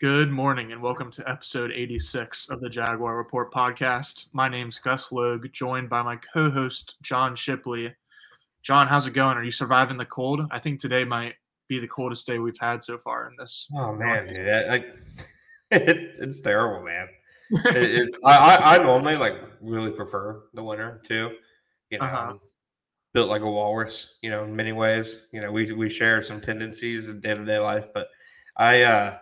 Good morning and welcome to episode 86 of the Jaguar Report podcast. My name's Gus Logue, joined by my co host, John Shipley. John, how's it going? Are you surviving the cold? I think today might be the coldest day we've had so far in this. Oh man, dude, I, I, it, it's terrible, man. It, it's I, I, I normally like really prefer the winter too. You know, Uh-huh. Built like a walrus. You know, in many ways. You know, we we share some tendencies in day to day life, but I uh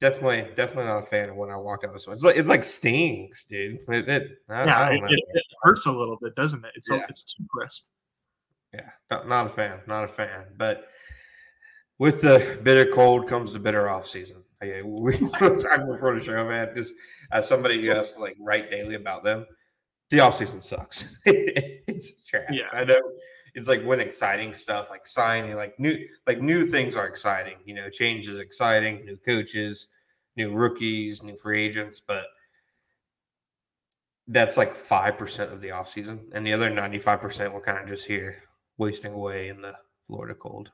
definitely definitely not a fan of when I walk out of sweat. It's like, it like stings, dude. It, it, I, yeah, I it, it, hurts a little bit, doesn't it? It's, Yeah. it's too crisp. Yeah, not, not a fan, not a fan. But with the bitter cold comes the bitter off season. Yeah, we talking before the show, man. Just as somebody who has to like write daily about them, the off season sucks. it's trash. Yeah. I know. It's like when exciting stuff like signing, like new, like new things are exciting. You know, change is exciting. New coaches, new rookies, new free agents, but that's like five percent of the off season, and the other ninety five percent we're kind of just here wasting away in the Florida cold.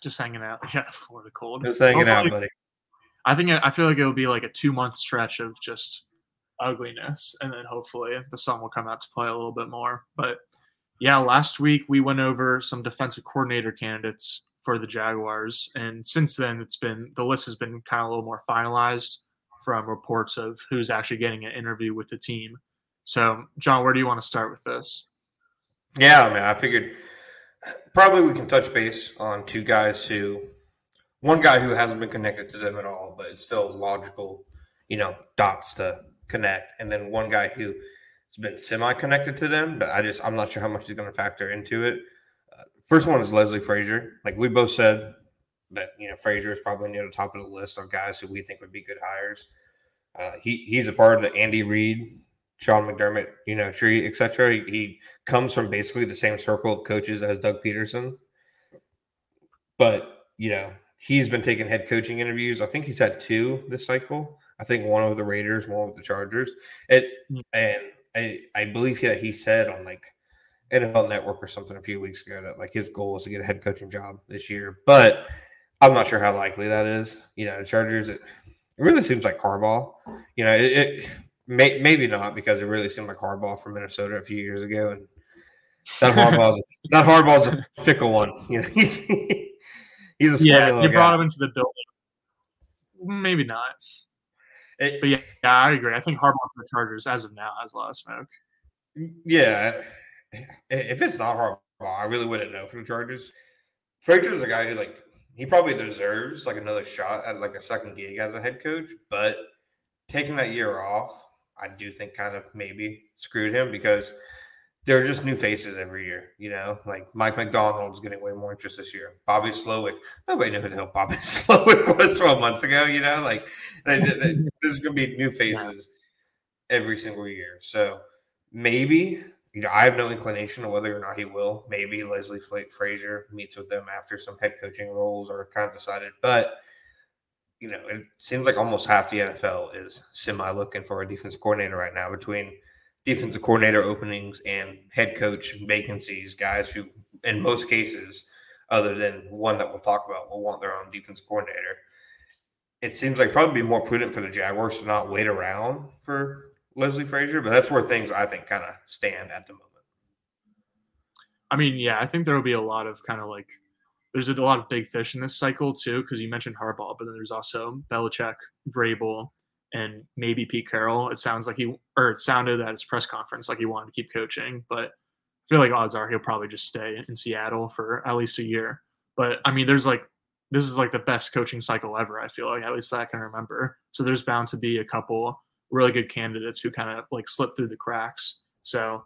Just hanging out. Yeah, Florida cold. Just hanging out, buddy. I think I feel like it'll be like a two month stretch of just ugliness, and then hopefully the sun will come out to play a little bit more. But yeah, last week we went over some defensive coordinator candidates for the Jaguars, and since then it's been the list has been kind of a little more finalized from reports of who's actually getting an interview with the team. So, John, where do you want to start with this? Yeah, man. I figured probably we can touch base on two guys who, one guy who hasn't been connected to them at all, but it's still logical, you know, dots to connect, and then one guy who has been semi-connected to them, but I just I'm not sure how much he's going to factor into it. Uh, first one is Leslie Frazier. Like we both said that you know Frazier is probably near the top of the list of guys who we think would be good hires. Uh, he he's a part of the Andy Reid, Sean McDermott, you know, tree, etc. He, he comes from basically the same circle of coaches as Doug Pederson, but you know he's been taking head coaching interviews. I think he's had two this cycle. I think one with the Raiders, one with the Chargers. It and I I believe that he said on like NFL Network or something a few weeks ago that like his goal is to get a head coaching job this year. But I'm not sure how likely that is. You know, the Chargers. It, it really seems like Harbaugh. You know, it, it may, maybe not because it really seemed like Harbaugh from Minnesota a few years ago, and that Harbaugh that Harbaugh's a fickle one. You know, he's he's a yeah. You guy. brought him into the building. Maybe not. It, but yeah, yeah, I agree. I think Harbaugh to the Chargers as of now has a lot of smoke. Yeah, if it's not Harbaugh, I really wouldn't know for the Chargers. Frazier's a guy who like he probably deserves like another shot at like a second gig as a head coach, but taking that year off, I do think kind of maybe screwed him because there are just new faces every year. You know, like Mike Macdonald's getting way more interest this year. Bobby Slowik, nobody knew who the hell Bobby Slowik was 12 months ago. You know, like there's going to be new faces every single year. So maybe you know, I have no inclination of whether or not he will. Maybe Leslie Flake Frazier meets with them after some head coaching roles are kind of decided. But you know, it seems like almost half the NFL is semi looking for a defense coordinator right now between defensive coordinator openings and head coach vacancies, guys who, in most cases, other than one that we'll talk about, will want their own defense coordinator. It seems like probably be more prudent for the Jaguars to not wait around for Leslie Frazier, but that's where things I think kind of stand at the moment. I mean, yeah, I think there will be a lot of kind of like there's a lot of big fish in this cycle too, because you mentioned Harbaugh, but then there's also Belichick, Vrabel, and maybe Pete Carroll. It sounds like he or it sounded at his press conference like he wanted to keep coaching, but I feel like odds are he'll probably just stay in Seattle for at least a year. But I mean, there's like this is like the best coaching cycle ever. I feel like at least that I can remember. So there's bound to be a couple really good candidates who kind of like slip through the cracks. So,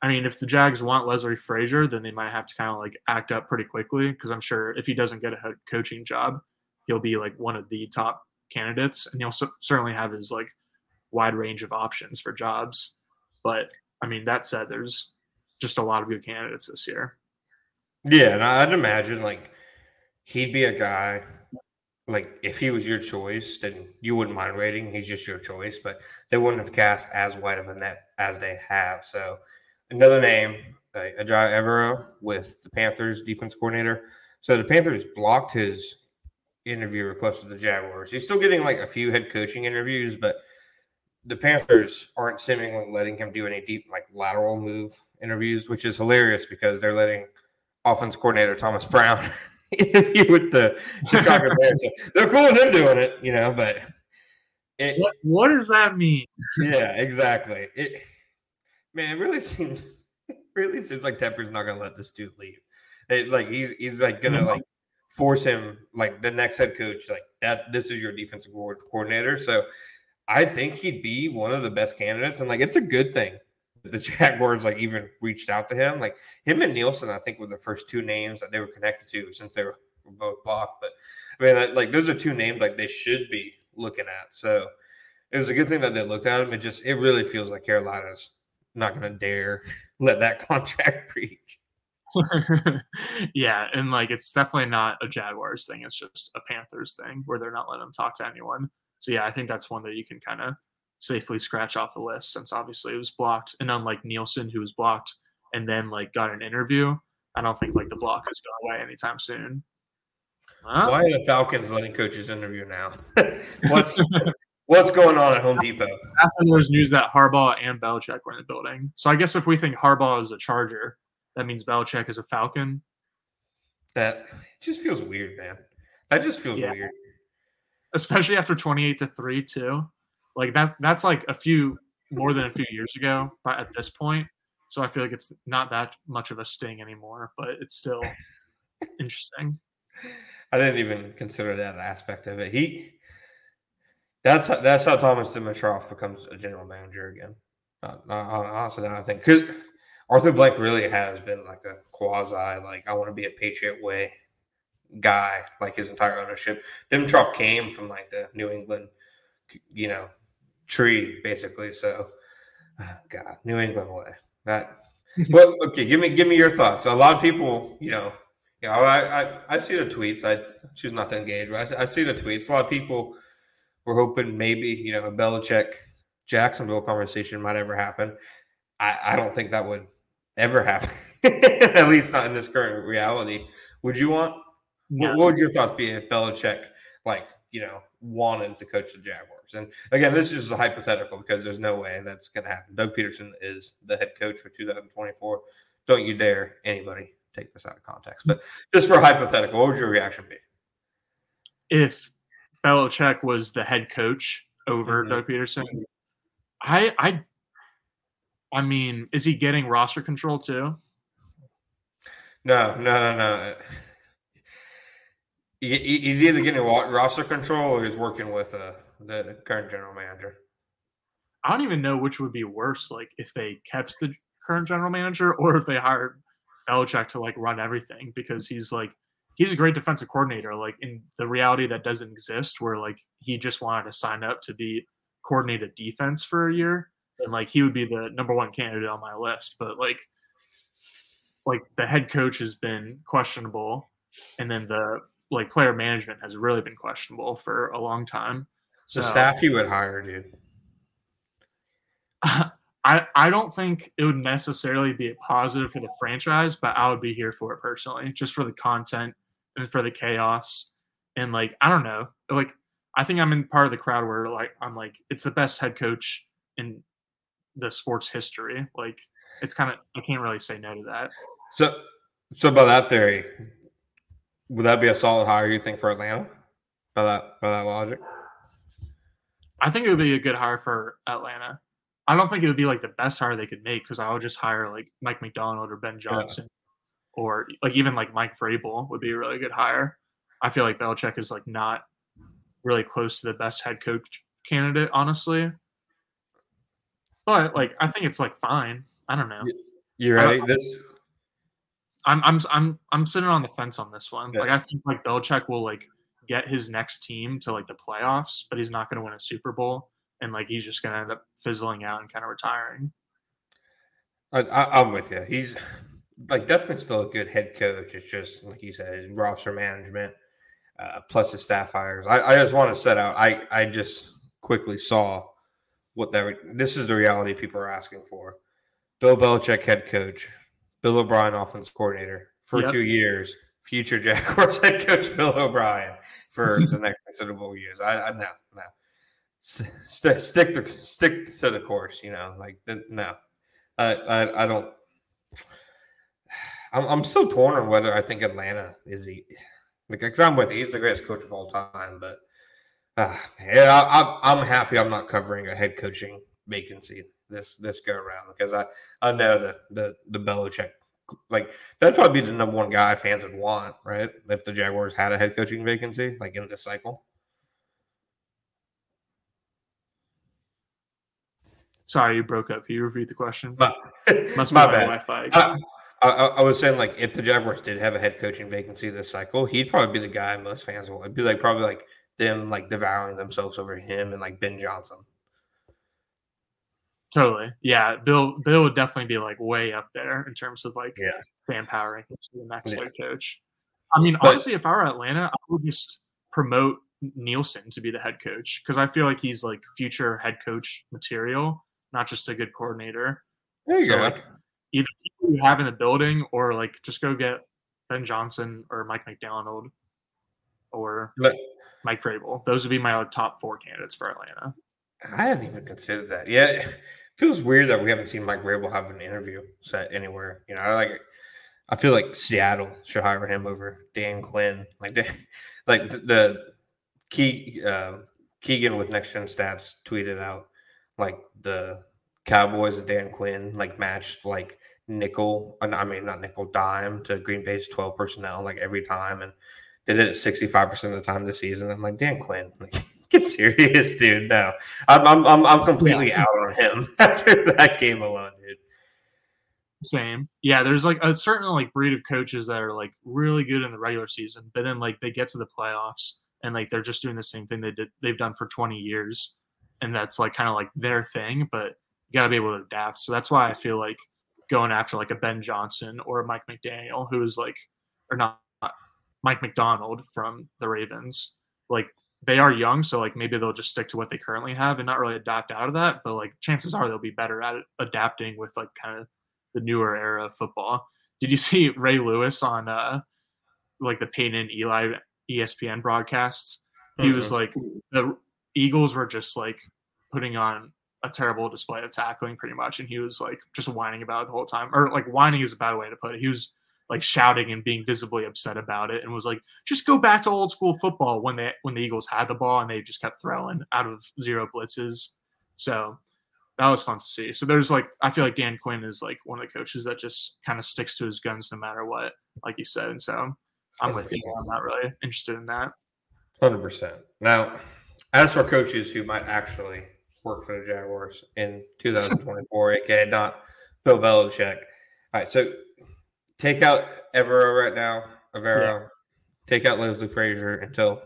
I mean, if the Jags want Leslie Frazier, then they might have to kind of like act up pretty quickly because I'm sure if he doesn't get a coaching job, he'll be like one of the top candidates, and he'll certainly have his like wide range of options for jobs. But I mean, that said, there's just a lot of good candidates this year. Yeah, and I'd imagine like he'd be a guy like if he was your choice, then you wouldn't mind waiting. He's just your choice, but they wouldn't have cast as wide of a net as they have. So another name, uh, Ejiro Evero with the Panthers defense coordinator. So the Panthers blocked his interview request with the Jaguars. He's still getting like a few head coaching interviews, but the Panthers aren't seemingly letting him do any deep like lateral move interviews, which is hilarious because they're letting offense coordinator Thomas Brown interview with the Chicago Bears. They're cool with him doing it, you know, but it, what, what does that mean? Yeah, exactly. It man, it really seems it really seems like Tepper's not gonna let this dude leave. It, like he's he's like gonna mm-hmm. like force him like the next head coach like that this is your defensive coordinator. So I think he'd be one of the best candidates, and like it's a good thing the Jaguars like even reached out to him. Like him and Nielsen, I think were the first two names that they were connected to since they were both blocked. But I mean, like those are two names like they should be looking at. So it was a good thing that they looked at him. It just it really feels like Carolina's not going to dare let that contract breach. yeah, and like it's definitely not a Jaguars thing. It's just a Panthers thing where they're not letting them talk to anyone. So yeah, I think that's one that you can kind of safely scratch off the list since obviously it was blocked. And unlike Nielsen, who was blocked and then like got an interview, I don't think like the block is going away anytime soon. Huh? Why are the Falcons letting coaches interview now? what's what's going on at Home Depot? After there was news that Harbaugh and Belichick were in the building. So I guess if we think Harbaugh is a Charger, that means Belichick is a Falcon. That just feels weird, man. That just feels yeah. weird. Especially after 28 to 3, too. Like that that's like a few more than a few years ago but at this point. So I feel like it's not that much of a sting anymore, but it's still interesting. I didn't even consider that aspect of it. He that's how, that's how Thomas Dimitroff becomes a general manager again. Uh, honestly, I think because Arthur Blank really has been like a quasi like I want to be a Patriot way guy like his entire ownership. Dimitroff came from like the New England, you know, tree basically. So, oh God, New England way. That. well, okay. Give me give me your thoughts. A lot of people, you know, you know, I I, I see the tweets. I choose not to engage, but I, I see the tweets. A lot of people were hoping maybe you know a Belichick Jacksonville conversation might ever happen. I, I don't think that would ever happen. At least not in this current reality. Would you want What, No. what would your thoughts be if Belichick, like, you know, wanted to coach the Jaguars? And again, this is a hypothetical because there's no way that's going to happen. Doug Pederson is the head coach for 2024. Don't you dare anybody take this out of context. But just for hypothetical, what would your reaction be? if Belichick was the head coach over Mhm. Doug Pederson, I I I mean, is he getting roster control too? No, no, no, no. He- he- He's either getting roster control or he's working with uh, the current general manager. I don't even know which would be worse, like if they kept the current general manager or if they hired Belichick to like run everything because he's like he's a great defensive coordinator. Like in the reality that doesn't exist, where like he just wanted to sign up to be coordinated defense for a year, and like he would be the number one candidate on my list. But like like the head coach has been questionable, and then the like player management has really been questionable for a long time. The staff you would hire, dude. I, I don't think it would necessarily be a positive for the franchise, but I would be here for it personally, just for the content and for the chaos. And like, I don't know, like, I think I'm in part of the crowd where like I'm like, it's the best head coach in the sports history. Like, it's kind of I can't really say no to that. So, so by that theory, would that be a solid hire? You think for Atlanta? By that by that logic? I think it would be a good hire for Atlanta. I don't think it would be like the best hire they could make because I would just hire like Mike Macdonald or Ben Johnson, or like even like Mike Vrabel would be a really good hire. I feel like Belichick is like not really close to the best head coach candidate, honestly. But like, I think it's like fine. I don't know. You ready? This I'm I'm I'm I'm sitting on the fence on this one. Like I think like Belichick will like get his next team to like the playoffs, but he's not going to win a Super Bowl, and like he's just going to end up fizzling out and kind of retiring. I, I, I'm with you. He's like definitely still a good head coach. It's just like you said, his roster management uh, plus his staff hires. I, I just want to set out. I I just quickly saw what that. This is the reality people are asking for. Bill Belichick head coach, Bill O'Brien offense coordinator for Yep. two years. Future Jaguars head coach Bill O'Brien for the next considerable years. I, I no no. S- Stick stick to stick to the course. You know, like the- no. I, I, I don't. I'm, I'm still torn on whether I think Atlanta is the like because I'm with. He's the greatest coach of all time, but uh, yeah, I, I'm happy I'm not covering a head coaching vacancy this this go around because I I know that the the Belichick like that'd probably be the number one guy fans would want, right? If the Jaguars had a head coaching vacancy, like in this cycle. Sorry, you broke up. Can you repeat the question? My, Must my my bad. Wi-Fi. I, I, I was saying, like, if the Jaguars did have a head coaching vacancy this cycle, he'd probably be the guy most fans would. It'd be like probably like them like devouring themselves over him and like Ben Johnson. Totally. Yeah, Bill Bill would definitely be like way up there in terms of like Yeah. fan power rankings for the next Yeah. head coach. I mean, But- honestly, if I were Atlanta, I would just promote Nielsen to be the head coach because I feel like he's like future head coach material, not just a good coordinator. There you So, go. like, either people you have in the building or like just go get Ben Johnson or Mike Macdonald or But- Mike Vrabel. Those would be my like, top four candidates for Atlanta. I hadn't even considered that. Yeah, it feels weird that we haven't seen Mike Vrabel have an interview set anywhere. You know, I like. I feel like Seattle should hire him over Dan Quinn. Like, the, like the, the Key uh, Keegan with Next Gen Stats tweeted out like the Cowboys and Dan Quinn like matched like nickel. uh, I mean, not nickel dime to Green Bay's twelve personnel like every time, and they did it sixty five percent of the time this season. I'm like Dan Quinn. Like, Get serious, dude. No, I'm I'm I'm, I'm completely out on him after that game alone, dude. Same. Yeah, there's like a certain like breed of coaches that are like really good in the regular season, but then like they get to the playoffs and like they're just doing the same thing they did they've done for 20 years. And that's like kind of like their thing, but you gotta be able to adapt. So that's why I feel like going after like a Ben Johnson or a Mike McDaniel, who is like or not Mike Macdonald from the Ravens, like they are young, so like maybe they'll just stick to what they currently have and not really adapt out of that. But like chances are they'll be better at adapting with like kind of the newer era of football. Did you see Ray Lewis on uh like the Peyton and Eli ESPN broadcasts. He was Mhm. like the Eagles were just like putting on a terrible display of tackling pretty much, and he was like just whining about it the whole time. Or like whining is a bad way to put it. He was like shouting and being visibly upset about it and was like, just go back to old school football when they when the Eagles had the ball and they just kept throwing out of zero blitzes. So that was fun to see. So there's like I feel like Dan Quinn is like one of the coaches that just kind of sticks to his guns no matter what, like you said. And so I'm with you. I'm not really interested in that. Hundred percent. Now, as for coaches who might actually work for the Jaguars in 2024, aka not Bill Belichick. All right, so take out Evero right now, Evero. Take out Leslie Frazier until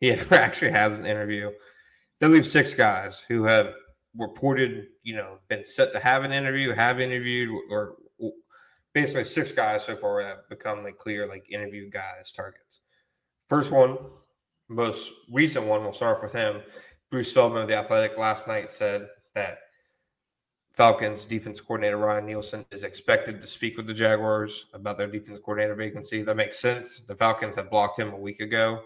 he ever actually has an interview. They leave six guys who have reported, you know, been set to have an interview, have interviewed, or basically six guys so far have become like clear like interview guys targets. First one, most recent one, we'll start off with him. Bruce Feldman of the Athletic last night said that Falcons defense coordinator Ryan Nielsen is expected to speak with the Jaguars about their defense coordinator vacancy. That makes sense. The Falcons had blocked him a week ago.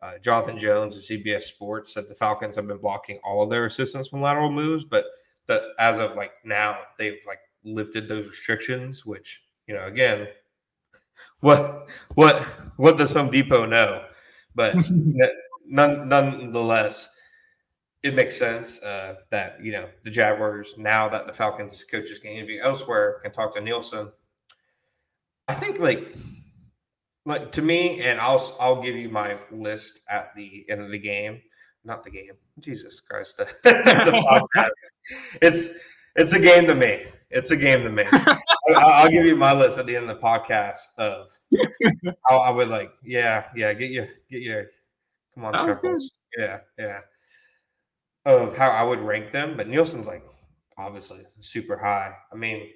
Uh, Jonathan Jones of CBS Sports said the Falcons have been blocking all of their assistants from lateral moves, but that as of like now, they've like lifted those restrictions. Which you know, again, what what what does Home Depot know? But none, nonetheless, it makes sense uh, that you know the Jaguars now that the Falcons coaches can interview elsewhere can talk to Nielsen. I think like like to me, and I'll I'll give you my list at the end of the game. Not the game. Jesus Christ, the, the podcast. It's it's a game to me. It's a game to me. I'll, I'll give you my list at the end of the podcast of how I would like. Yeah, yeah. Get your get your come on, That. Yeah, yeah. Of how I would rank them, but Nielsen's like obviously super high. I mean,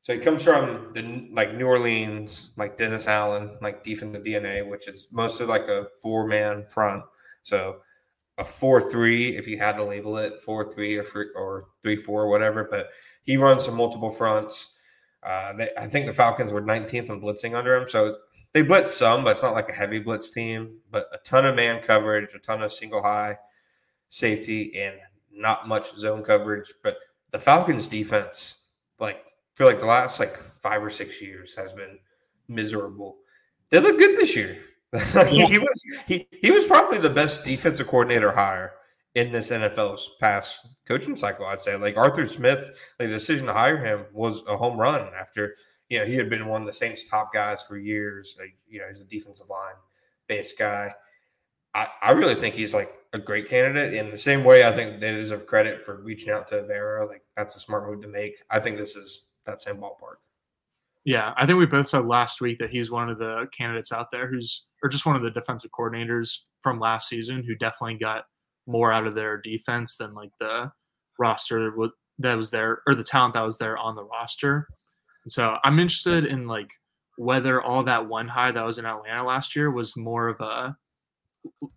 so he comes from the like New Orleans, like Dennis Allen, like deep in the DNA, which is mostly like a four man front. So a four three, if you had to label it four three or three or three four, whatever. But he runs some multiple fronts. Uh, they, I think the Falcons were 19th in blitzing under him, so they blitz some, but it's not like a heavy blitz team. But a ton of man coverage, a ton of single high safety, and not much zone coverage. But the Falcons defense, like feel like the last like five or six years has been miserable. They look good this year. he was he, he was probably the best defensive coordinator hire in this NFL's past coaching cycle. I'd say like Arthur Smith, like the decision to hire him was a home run after you know he had been one of the Saints' top guys for years. Like you know he's a defensive line based guy. I, I really think he's like a great candidate in the same way. I think they deserve credit for reaching out to Evero. Like that's a smart move to make. I think this is that same ballpark. Yeah, I think we both said last week that he's one of the candidates out there who's, or just one of the defensive coordinators from last season who definitely got more out of their defense than like the roster that was there or the talent that was there on the roster. And so I'm interested in like whether all that one high that was in Atlanta last year was more of a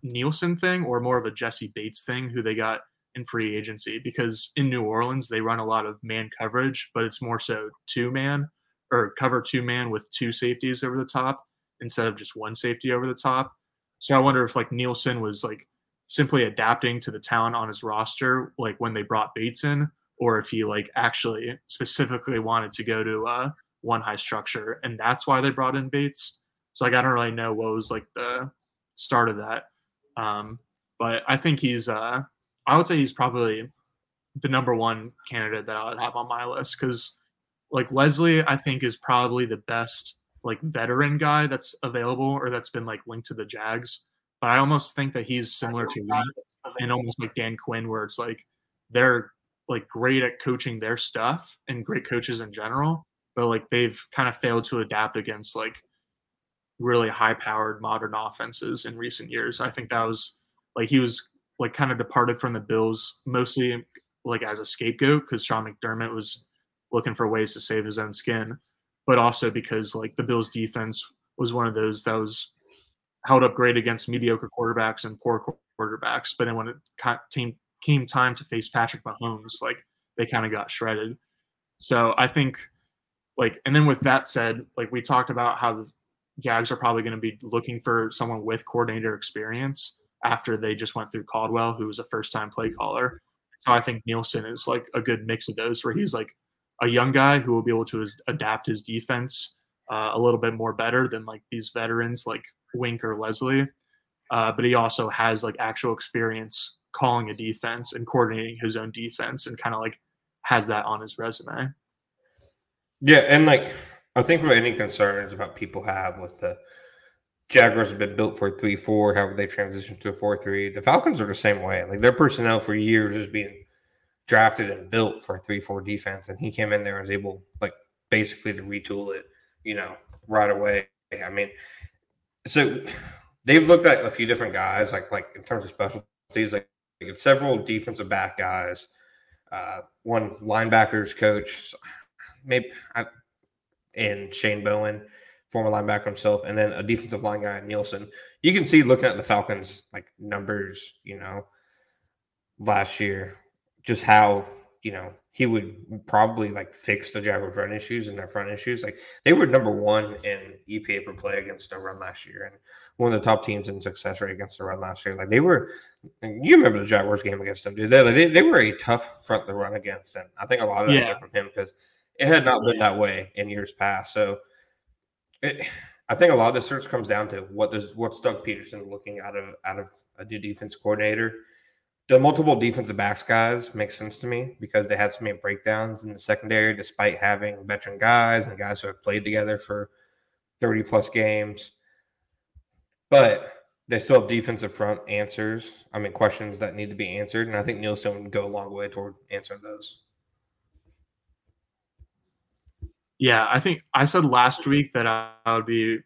Nielsen thing or more of a Jessie Bates thing who they got in free agency because in New Orleans they run a lot of man coverage, but it's more so two man or cover two man with two safeties over the top instead of just one safety over the top. So I wonder if like Nielsen was like simply adapting to the talent on his roster, like when they brought Bates in, or if he like actually specifically wanted to go to uh, one high structure, and that's why they brought in Bates. So like I don't really know what was like the start of that, um, but I think he's uh, I would say he's probably the number one candidate that I would have on my list because like Leslie, I think is probably the best like veteran guy that's available or that's been like linked to the Jags. But I almost think that he's similar to and almost like Dan Quinn, where it's like they're like great at coaching their stuff and great coaches in general, but like they've kind of failed to adapt against like really high powered modern offenses in recent years. I think that was like he was like kind of departed from the Bills mostly like as a scapegoat because Sean McDermott was looking for ways to save his own skin, but also because like the Bills defense was one of those that was held up great against mediocre quarterbacks and poor quarterbacks. But then when it came came time to face Patrick Mahomes, like they kind of got shredded. So I think like, and then with that said, like we talked about how the Jags are probably going to be looking for someone with coordinator experience after they just went through Caldwell, who was a first time play caller. So I think Nielsen is like a good mix of those where he's like a young guy who will be able to adapt his defense uh, a little bit more better than like these veterans like Wink or Leslie. Uh, but he also has like actual experience calling a defense and coordinating his own defense and kind of like has that on his resume. Yeah, and like I think for any concerns about people have with the Jaguars have been built for a three four, how would they transition to a four three? The Falcons are the same way. Like their personnel for years is being drafted and built for a three four defense, and he came in there and was able like basically to retool it, you know, right away. I mean, so they've looked at a few different guys, like like in terms of specialties, like, like several defensive back guys, uh, one linebackers coach, maybe I, and Shane Bowen, former linebacker himself, and then a defensive line guy, Nielsen. You can see looking at the Falcons like numbers, you know, last year, just how you know he would probably like fix the Jaguars' run issues and their front issues. Like they were number one in EPA per play against the run last year, and one of the top teams in success rate against the run last year. Like they were, you remember the Jaguars game against them, dude? They they, they were a tough front to run against, and I think a lot of that Yeah. came from him because it had not been that way in years past. So it, I think a lot of the search comes down to what does what's Doug Pederson looking out of out of a new defense coordinator. The multiple defensive backs guys makes sense to me because they had so many breakdowns in the secondary, despite having veteran guys and guys who have played together for thirty plus games. But they still have defensive front answers. I mean, questions that need to be answered, and I think Nielsen would go a long way toward answering those. Yeah, I think I said last week that I, would be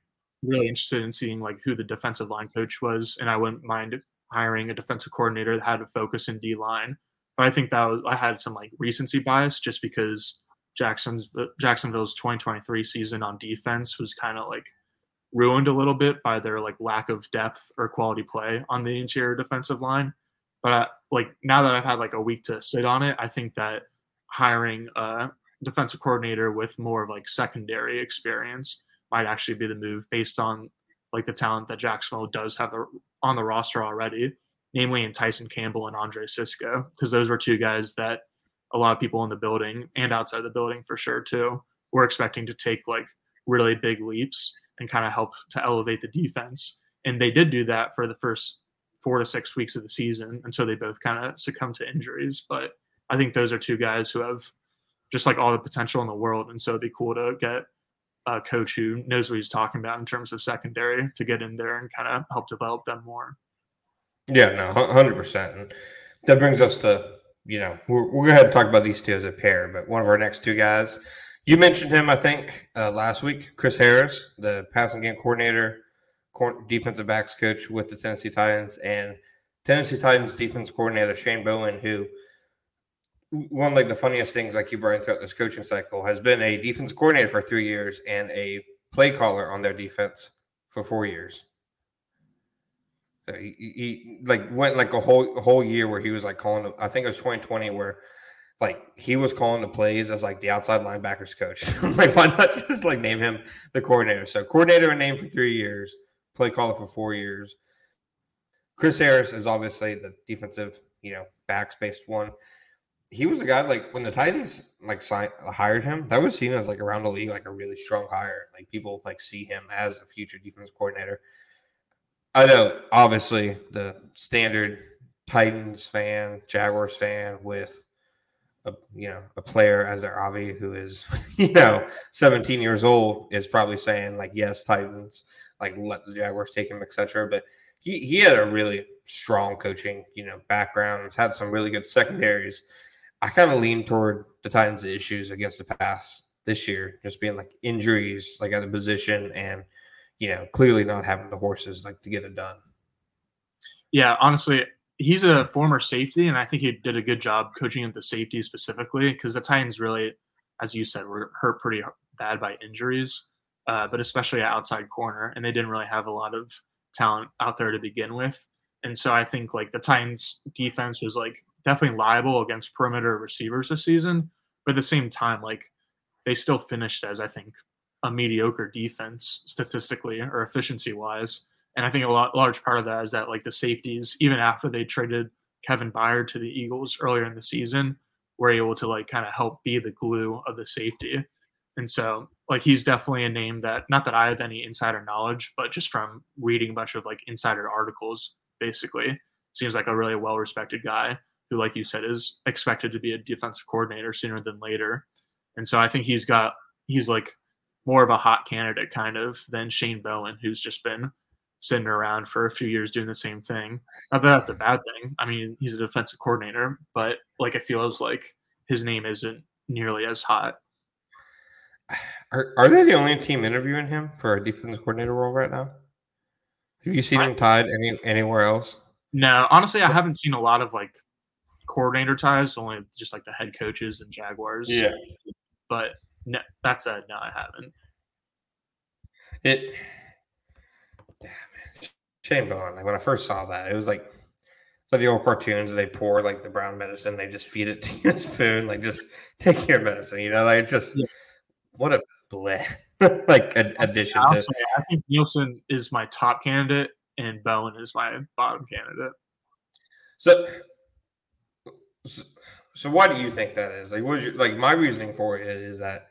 really interested in seeing like who the defensive line coach was, and I wouldn't mind hiring a defensive coordinator that had a focus in D line. But I think that was I had some like recency bias just because Jackson's uh, Jacksonville's 2023 season on defense was kind of like ruined a little bit by their like lack of depth or quality play on the interior defensive line. But I, like now that I've had like a week to sit on it, I think that hiring a defensive coordinator with more of like secondary experience might actually be the move based on like the talent that Jacksonville does have on the roster already, namely in Tyson Campbell and Andre Cisco, because those were two guys that a lot of people in the building and outside the building for sure too were expecting to take like really big leaps and kind of help to elevate the defense. And they did do that for the first four to six weeks of the season And so they both kind of succumbed to injuries. But I think those are two guys who have just like all the potential in the world. And so it'd be cool to get a coach who knows what he's talking about in terms of secondary to get in there and kind of help develop them more. Yeah, no, hundred percent. And that brings us to you know we're, we're going to talk about these two as a pair, but one of our next two guys, you mentioned him, I think, uh, last week, Chris Harris, the passing game coordinator, cor- defensive backs coach with the Tennessee Titans, and Tennessee Titans defense coordinator Shane Bowen, who one of like the funniest things like you brought throughout this coaching cycle has been a defense coordinator for three years and a play caller on their defense for four years. He, he like went like a whole whole year where he was like calling. I think it was 2020 where like he was calling the plays as like the outside linebackers coach. like why not just like name him the coordinator? So coordinator and name for three years, play caller for four years. Chris Harris is obviously the defensive, you know, backs based one. He was a guy like when the Titans like signed, hired him, that was seen as like around the league like a really strong hire. Like people like see him as a future defense coordinator. I know, obviously, the standard Titans fan, Jaguars fan with a you know a player as their Avi who is you know 17 years old is probably saying like yes Titans like let the Jaguars take him etc. But he he had a really strong coaching you know background. He's had some really good secondaries. I kind of lean toward the Titans' issues against the pass this year, just being like injuries like at the position and you know, clearly not having the horses like to get it done. Yeah, honestly, he's a former safety, and I think he did a good job coaching at the safety specifically because the Titans really, as you said, were hurt pretty bad by injuries, uh, but especially at outside corner, and they didn't really have a lot of talent out there to begin with. And so I think like the Titans defense was like definitely liable against perimeter receivers this season, but at the same time, like they still finished as I think a mediocre defense statistically or efficiency wise. And I think a lot, large part of that is that like the safeties, even after they traded Kevin Byard to the Eagles earlier in the season, were able to like kind of help be the glue of the safety. And so like he's definitely a name that not that I have any insider knowledge, but just from reading a bunch of like insider articles, basically, seems like a really well respected guy who, like you said, is expected to be a defensive coordinator sooner than later. And so I think he's got he's like more of a hot candidate kind of than Shane Bowen, who's just been sitting around for a few years doing the same thing. Not that that's a bad thing. I mean, he's a defensive coordinator, but like it feels like his name isn't nearly as hot. Are, are they the only team interviewing him for a defensive coordinator role right now? Have you seen him tied any anywhere else? No, honestly, I haven't seen a lot of like coordinator ties. Only just like the head coaches and Jaguars. Yeah, but no, that's a no. I haven't. It. Yeah, man. Shane Bowen. Like when I first saw that, it was like so the old cartoons. They pour like the brown medicine. They just feed it to you in a spoon. Like just take your medicine. You know, like just yeah. what a bleh. like a, addition to. Say, I think Nielsen is my top candidate, and Bowen is my bottom candidate. So, so why do you think that is? Like, what you like? My reasoning for it is that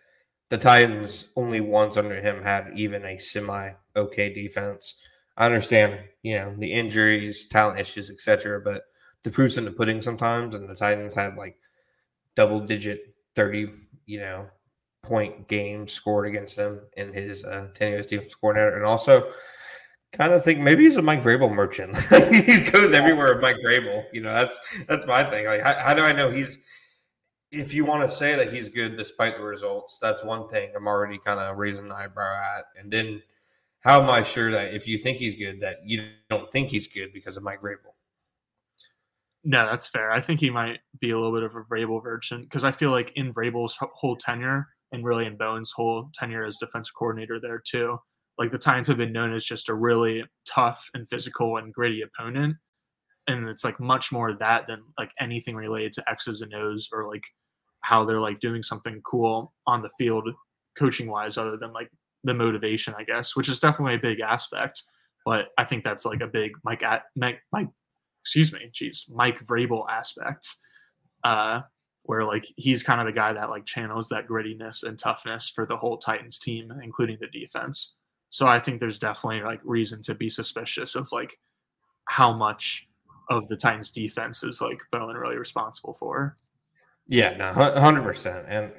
the Titans only once under him had even a semi okay defense. I understand, you know, the injuries, talent issues, etc. But the proof's in the pudding sometimes, and the Titans had like double digit thirty, you know, point games scored against them in his uh, tenure as defense coordinator, and also kind of think maybe he's a Mike Vrabel merchant. he goes everywhere with Mike Vrabel. You know, that's that's my thing. Like, how, how do I know he's? If you want to say that he's good despite the results, that's one thing. I'm already kind of raising an eyebrow at, and then how am I sure that if you think he's good, that you don't think he's good because of Mike Vrabel? No, that's fair. I think he might be a little bit of a Vrabel version because I feel like in Vrabel's whole tenure, and really in Bowen's whole tenure as defensive coordinator there too. Like the Titans have been known as just a really tough and physical and gritty opponent. And it's like much more that than like anything related to X's and O's or like how they're like doing something cool on the field coaching wise, other than like the motivation, I guess, which is definitely a big aspect. But I think that's like a big Mike Mike, Mike excuse me, geez, Mike Vrabel aspect. Uh, where like he's kind of the guy that like channels that grittiness and toughness for the whole Titans team, including the defense. So I think there's definitely like reason to be suspicious of like how much of the Titans defense is like Bowen really responsible for. Yeah, no, hundred percent. And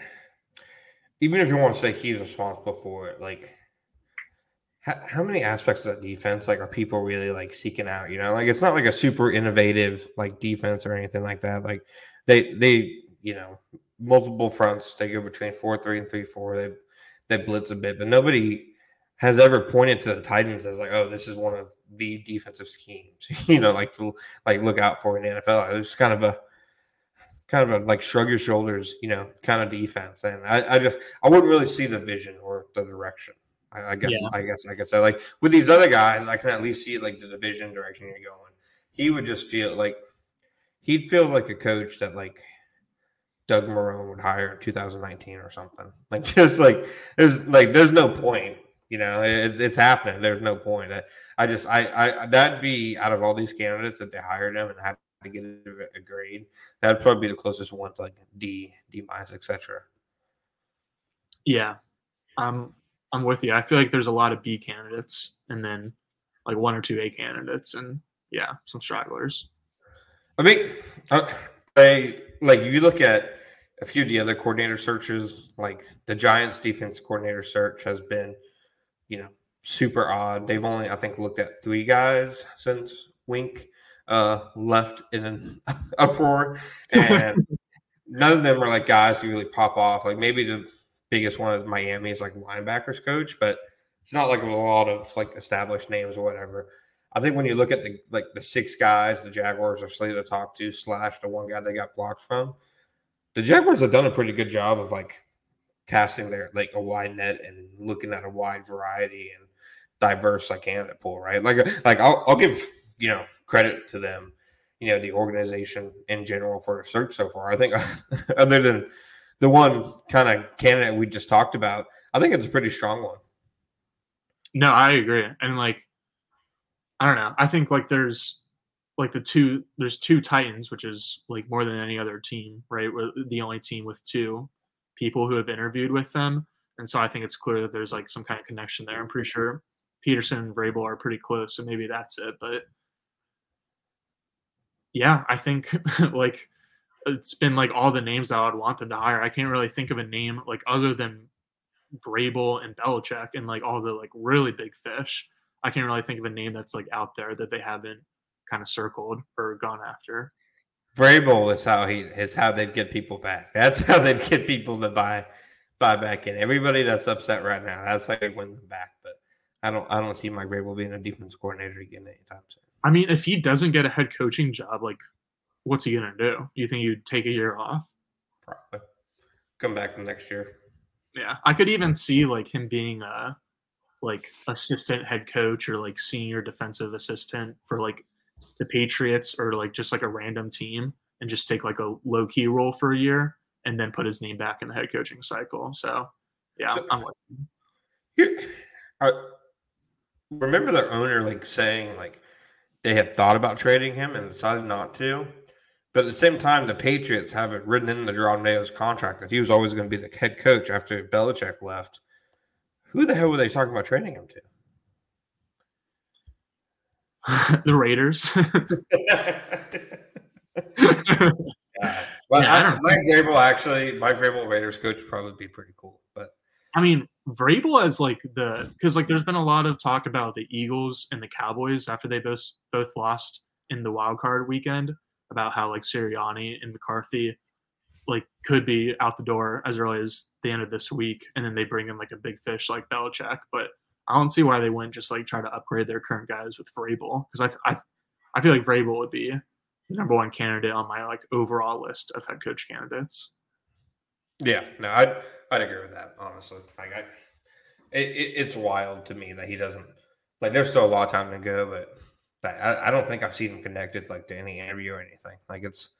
even if you want to say he's responsible for it, like how, how many aspects of that defense like are people really like seeking out? You know, like it's not like a super innovative like defense or anything like that. Like they they you know, multiple fronts. They go between four three and three four. They they blitz a bit, but nobody has ever pointed to the Titans as like, oh, this is one of the defensive schemes, you know, like to like look out for in the NFL. It's kind of a kind of a like shrug your shoulders, you know, kind of defense. And I, I just I wouldn't really see the vision or the direction. I, I guess yeah. I guess I could say like with these other guys, I can at least see like the division direction you're going. He would just feel like he'd feel like a coach that like Doug Marrone would hire in 2019 or something. Like just like there's like there's no point. You know, it's it's happening. There's no point. I, I just I I that'd be out of all these candidates that they hired him and had to get a grade. That'd probably be the closest one to like D, D minus, etc. Yeah, I'm I'm with you. I feel like there's a lot of B candidates and then like one or two A candidates and yeah, some stragglers. I mean, uh, I like you look at a few of the other coordinator searches, like the Giants defense coordinator search has been, you know, super odd. They've only, I think, looked at three guys since Wink uh, left in an uproar, and none of them are like guys who really pop off. Like maybe the biggest one is Miami's like linebackers coach, but it's not like a lot of like established names or whatever. I think when you look at the like the six guys the Jaguars are slated to talk to, slash the one guy they got blocked from, the Jaguars have done a pretty good job of like casting their like a wide net and looking at a wide variety and diverse like candidate pool, right? Like like I'll, I'll give you know credit to them, you know, the organization in general for the search so far. I think other than the one kind of candidate we just talked about, I think it's a pretty strong one. No, I agree. And like, I don't know. I think like there's like the two there's two Titans, which is like more than any other team, right? The only team with two people who have interviewed with them. And so I think it's clear that there's like some kind of connection there. I'm pretty sure Pederson and Vrabel are pretty close, so maybe that's it. But yeah, I think like it's been like all the names that I would want them to hire. I can't really think of a name like other than Vrabel and Belichick and like all the like really big fish. I can't really think of a name that's like out there that they haven't kind of circled or gone after. Vrabel is how he is how they'd get people back. That's how they'd get people to buy buy back in. Everybody that's upset right now, that's how they win them back. But I don't I don't see Mike Vrabel being a defense coordinator again anytime soon. I mean, if he doesn't get a head coaching job, like what's he gonna do? You think you'd take a year off? Probably. Come back the next year. Yeah. I could even see like him being a like assistant head coach or like senior defensive assistant for like the Patriots or like just like a random team and just take like a low key role for a year and then put his name back in the head coaching cycle. So yeah, so, I'm with you. I remember their owner like saying like they had thought about trading him and decided not to. But at the same time, the Patriots have it written in the Jerod Mayo's contract that he was always going to be the head coach after Belichick left. Who the hell were they talking about trading him to? the Raiders. yeah. Well, yeah, I, Mike Vrabel actually, Mike Vrabel Raiders coach would probably be pretty cool. But I mean, Vrabel as like the because like there's been a lot of talk about the Eagles and the Cowboys after they both both lost in the wild card weekend about how like Sirianni and McCarthy like could be out the door as early as the end of this week, and then they bring in like a big fish like Belichick. But I don't see why they wouldn't just like try to upgrade their current guys with Vrabel because I, I I feel like Vrabel would be the number one candidate on my like overall list of head coach candidates. Yeah, no, I'd I'd agree with that honestly. Like I, it, it, it's wild to me that he doesn't like. There's still a lot of time to go, but I, I don't think I've seen him connected like to any interview or anything. Like it's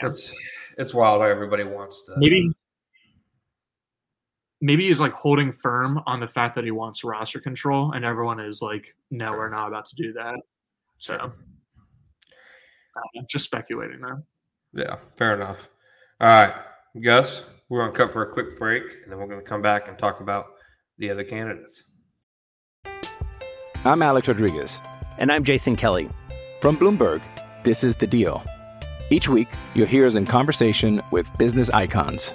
yeah. it's it's wild how everybody wants to maybe maybe he's like holding firm on the fact that he wants roster control, and everyone is like, no, we're not about to do that. So uh, just speculating there. Yeah, fair enough. All right, Gus, we're going to cut for a quick break, and then we're going to come back and talk about the other candidates. I'm Alex Rodriguez. And I'm Jason Kelly. From Bloomberg, this is The Deal. Each week, you'll hear us in conversation with business icons.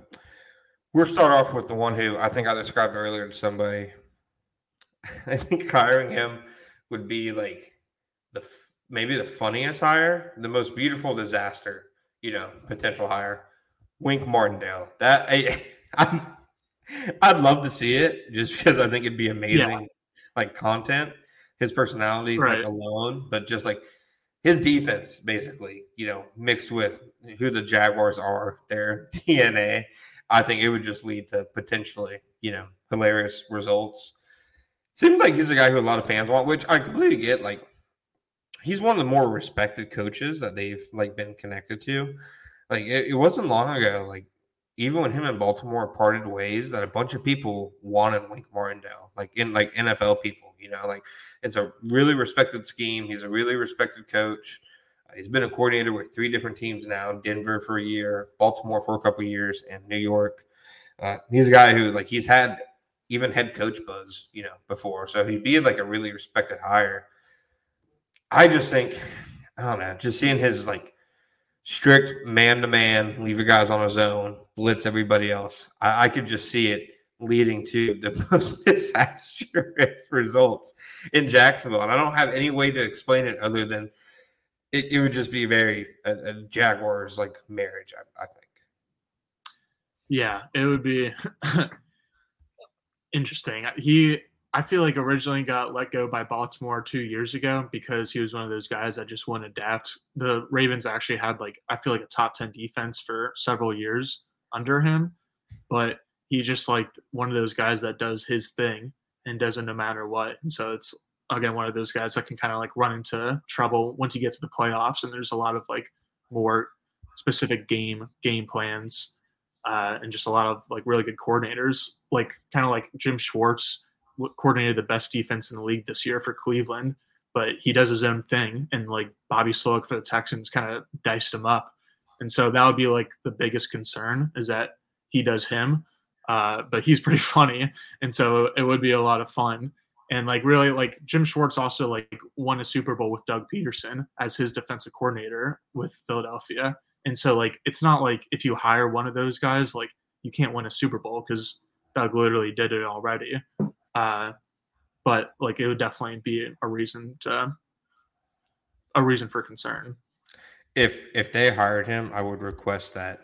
We'll start off with the one who I think I described earlier to somebody I think hiring him would be like the maybe the funniest hire, the most beautiful disaster, you know, potential hire. Wink Martindale. That I, I I'd love to see it just because I think it'd be amazing, yeah. like content. His personality right. like, alone, but just like his defense, basically, you know, mixed with who the Jaguars are, their DNA. I think it would just lead to potentially, you know, hilarious results. Seems like he's a guy who a lot of fans want, which I completely get. Like, he's one of the more respected coaches that they've like been connected to. Like, it, it wasn't long ago, like even when him and Baltimore parted ways, that a bunch of people wanted Wink Martindale, like in like NFL people. You know, like it's a really respected scheme. He's a really respected coach. He's been a coordinator with three different teams now: Denver for a year, Baltimore for a couple years, and New York. Uh, he's a guy who like he's had even head coach buzz, you know, before. So he'd be like a really respected hire. I just think, I don't know, just seeing his like strict man to man, leave your guys on his own, blitz everybody else. I, I could just see it leading to the most disastrous results in Jacksonville. And I don't have any way to explain it other than it, it would just be very a, a Jaguars like marriage, I, I think. Yeah, it would be interesting. He I feel like originally got let go by Baltimore two years ago because he was one of those guys that just wouldn't adapt. The Ravens actually had like I feel like a top ten defense for several years under him, but he just like one of those guys that does his thing and doesn't no matter what. And so it's again one of those guys that can kind of like run into trouble once you get to the playoffs and there's a lot of like more specific game game plans uh, and just a lot of like really good coordinators like kind of like Jim Schwartz coordinated the best defense in the league this year for Cleveland, but he does his own thing. And like Bobby Slowik for the Texans kind of diced him up. And so that would be like the biggest concern is that he does him. Uh, but he's pretty funny. And so it would be a lot of fun. And like really like Jim Schwartz also like won a Super Bowl with Doug Pederson as his defensive coordinator with Philadelphia. And so like it's not like if you hire one of those guys, like you can't win a Super Bowl because Doug literally did it already. Uh, but like it would definitely be a reason to a reason for concern. If if they hired him, I would request that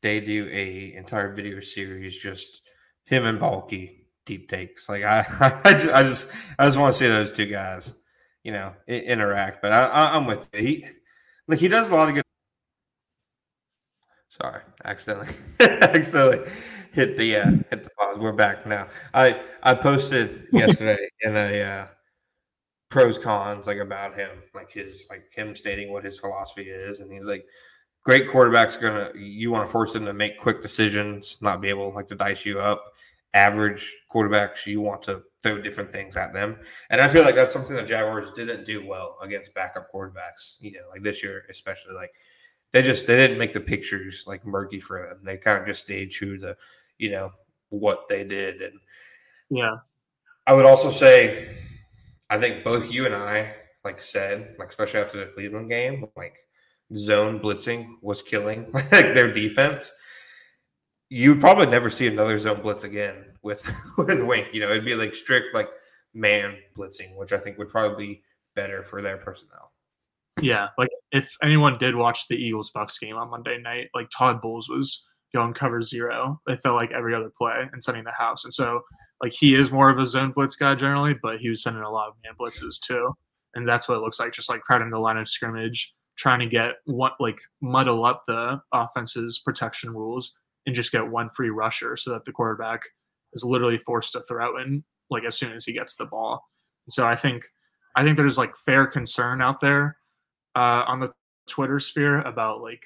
they do a entire video series just him and Baalke deep takes. Like I I just I just, I just want to see those two guys, you know, interact. But I, I am with you. he like he does a lot of good. Sorry, accidentally accidentally hit the uh, hit the pause. We're back now. I I posted yesterday in a uh, pros cons like about him, like his like him stating what his philosophy is, and he's like, great quarterbacks gonna you want to force them to make quick decisions, not be able like to dice you up. Average quarterbacks, you want to throw different things at them, and I feel like that's something the Jaguars didn't do well against backup quarterbacks. You know, like this year especially, like they just they didn't make the pictures like murky for them. They kind of just stayed true to you know what they did and yeah i would also say i think both you and i like said like especially after the cleveland game like zone blitzing was killing like their defense you would probably never see another zone blitz again with with wink you know it'd be like strict like man blitzing which i think would probably be better for their personnel yeah like if anyone did watch the eagles bucks game on monday night like todd bowles was going cover zero. It felt like every other play and sending the house. And so like he is more of a zone blitz guy generally, but he was sending a lot of man blitzes too. And that's what it looks like, just like crowding the line of scrimmage, trying to get what like muddle up the offense's protection rules and just get one free rusher so that the quarterback is literally forced to throw in like as soon as he gets the ball. so I think I think there's like fair concern out there uh, on the Twitter sphere about like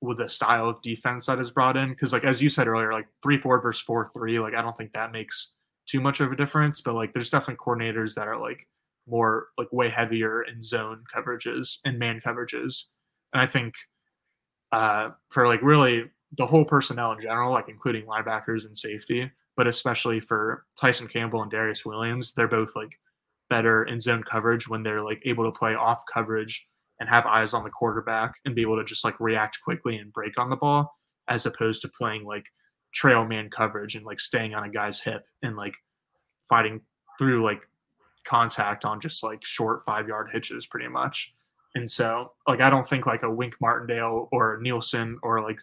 with the style of defense that is brought in. Because like as you said earlier, like three four versus four three, like I don't think that makes too much of a difference. But like there's definitely coordinators that are like more like way heavier in zone coverages and man coverages. And I think uh for like really the whole personnel in general, like including linebackers and safety, but especially for Tyson Campbell and Darious Williams, they're both like better in zone coverage when they're like able to play off coverage and have eyes on the quarterback and be able to just like react quickly and break on the ball as opposed to playing like trail man coverage and like staying on a guy's hip and like fighting through like contact on just like short five yard hitches pretty much. And so like I don't think like a Wink Martindale or Nielsen or like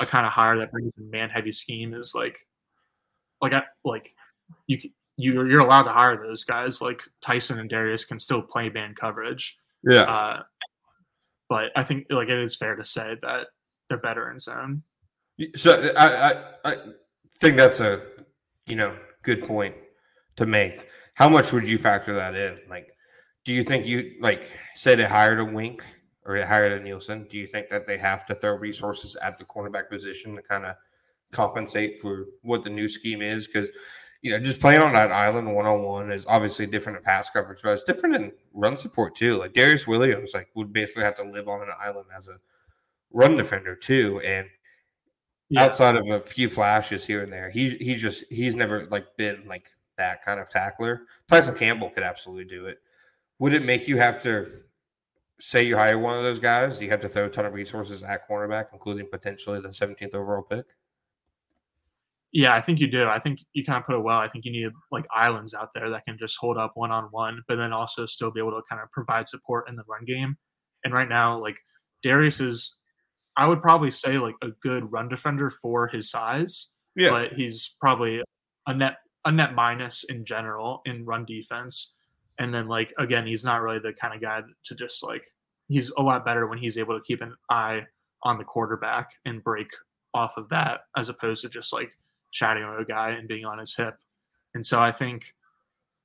a kind of hire that brings in man heavy scheme is like like I like you you you're allowed to hire those guys like Tyson and Darious can still play man coverage. Yeah. Uh, but I think like it is fair to say that they're better in zone. So I, I, I think that's a you know good point to make. How much would you factor that in? Like, do you think you like say they hired a Wink or hired a Nielsen? Do you think that they have to throw resources at the cornerback position to kind of compensate for what the new scheme is? Because you know, just playing on that island one on one is obviously different in pass coverage, but it's different in run support too. Like Darious Williams, like would basically have to live on an island as a run defender too, and yeah. outside of a few flashes here and there, he he just he's never like been like that kind of tackler. Tyson Campbell could absolutely do it. Would it make you have to say you hire one of those guys? Do you have to throw a ton of resources at cornerback, including potentially the 17th overall pick? Yeah, I think you do. I think you kind of put it well. I think you need like islands out there that can just hold up one on one, but then also still be able to kind of provide support in the run game. And right now, like Darious is, I would probably say like a good run defender for his size. Yeah. But he's probably a net a net minus in general in run defense. And then like again, he's not really the kind of guy to just like he's a lot better when he's able to keep an eye on the quarterback and break off of that as opposed to just like shadowing a guy and being on his hip. And so I think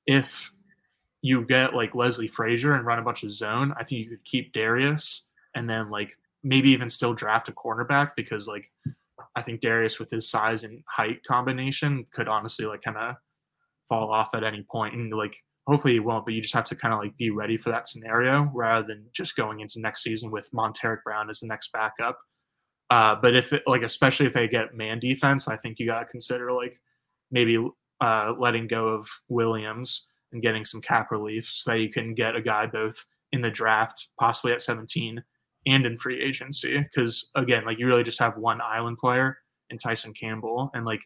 if you get like Leslie Frazier and run a bunch of zone, I think you could keep Darious and then like maybe even still draft a cornerback because like I think Darious with his size and height combination could honestly like kind of fall off at any point and like hopefully he won't, but you just have to kind of like be ready for that scenario rather than just going into next season with Montaric Brown as the next backup. Uh, but if it, like especially if they get man defense, I think you got to consider like maybe uh, letting go of Williams and getting some cap relief so that you can get a guy both in the draft, possibly at 17, and in free agency. Because again, like you really just have one island player in Tyson Campbell, and like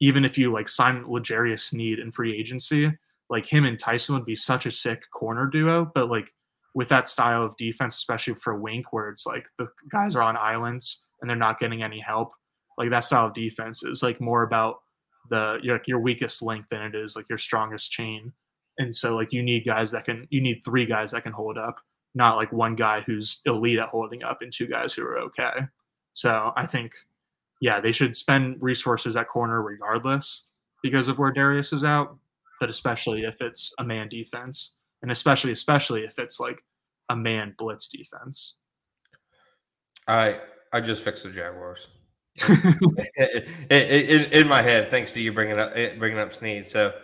even if you like sign L'Jarius Sneed in free agency, like him and Tyson would be such a sick corner duo. But like with that style of defense, especially for Wink, where it's like the guys are on islands and they're not getting any help, like that style of defense is like more about the your, your weakest link than it is like your strongest chain. And so like you need guys that can you need three guys that can hold up, not like one guy who's elite at holding up and two guys who are okay. So I think yeah, they should spend resources at corner regardless because of where Darious is out, but especially if it's a man defense and especially especially if it's like a man blitz defense. I I just fixed the Jaguars. in, in, in, my head, thanks to you bringing up eh, bringing up Sneed. So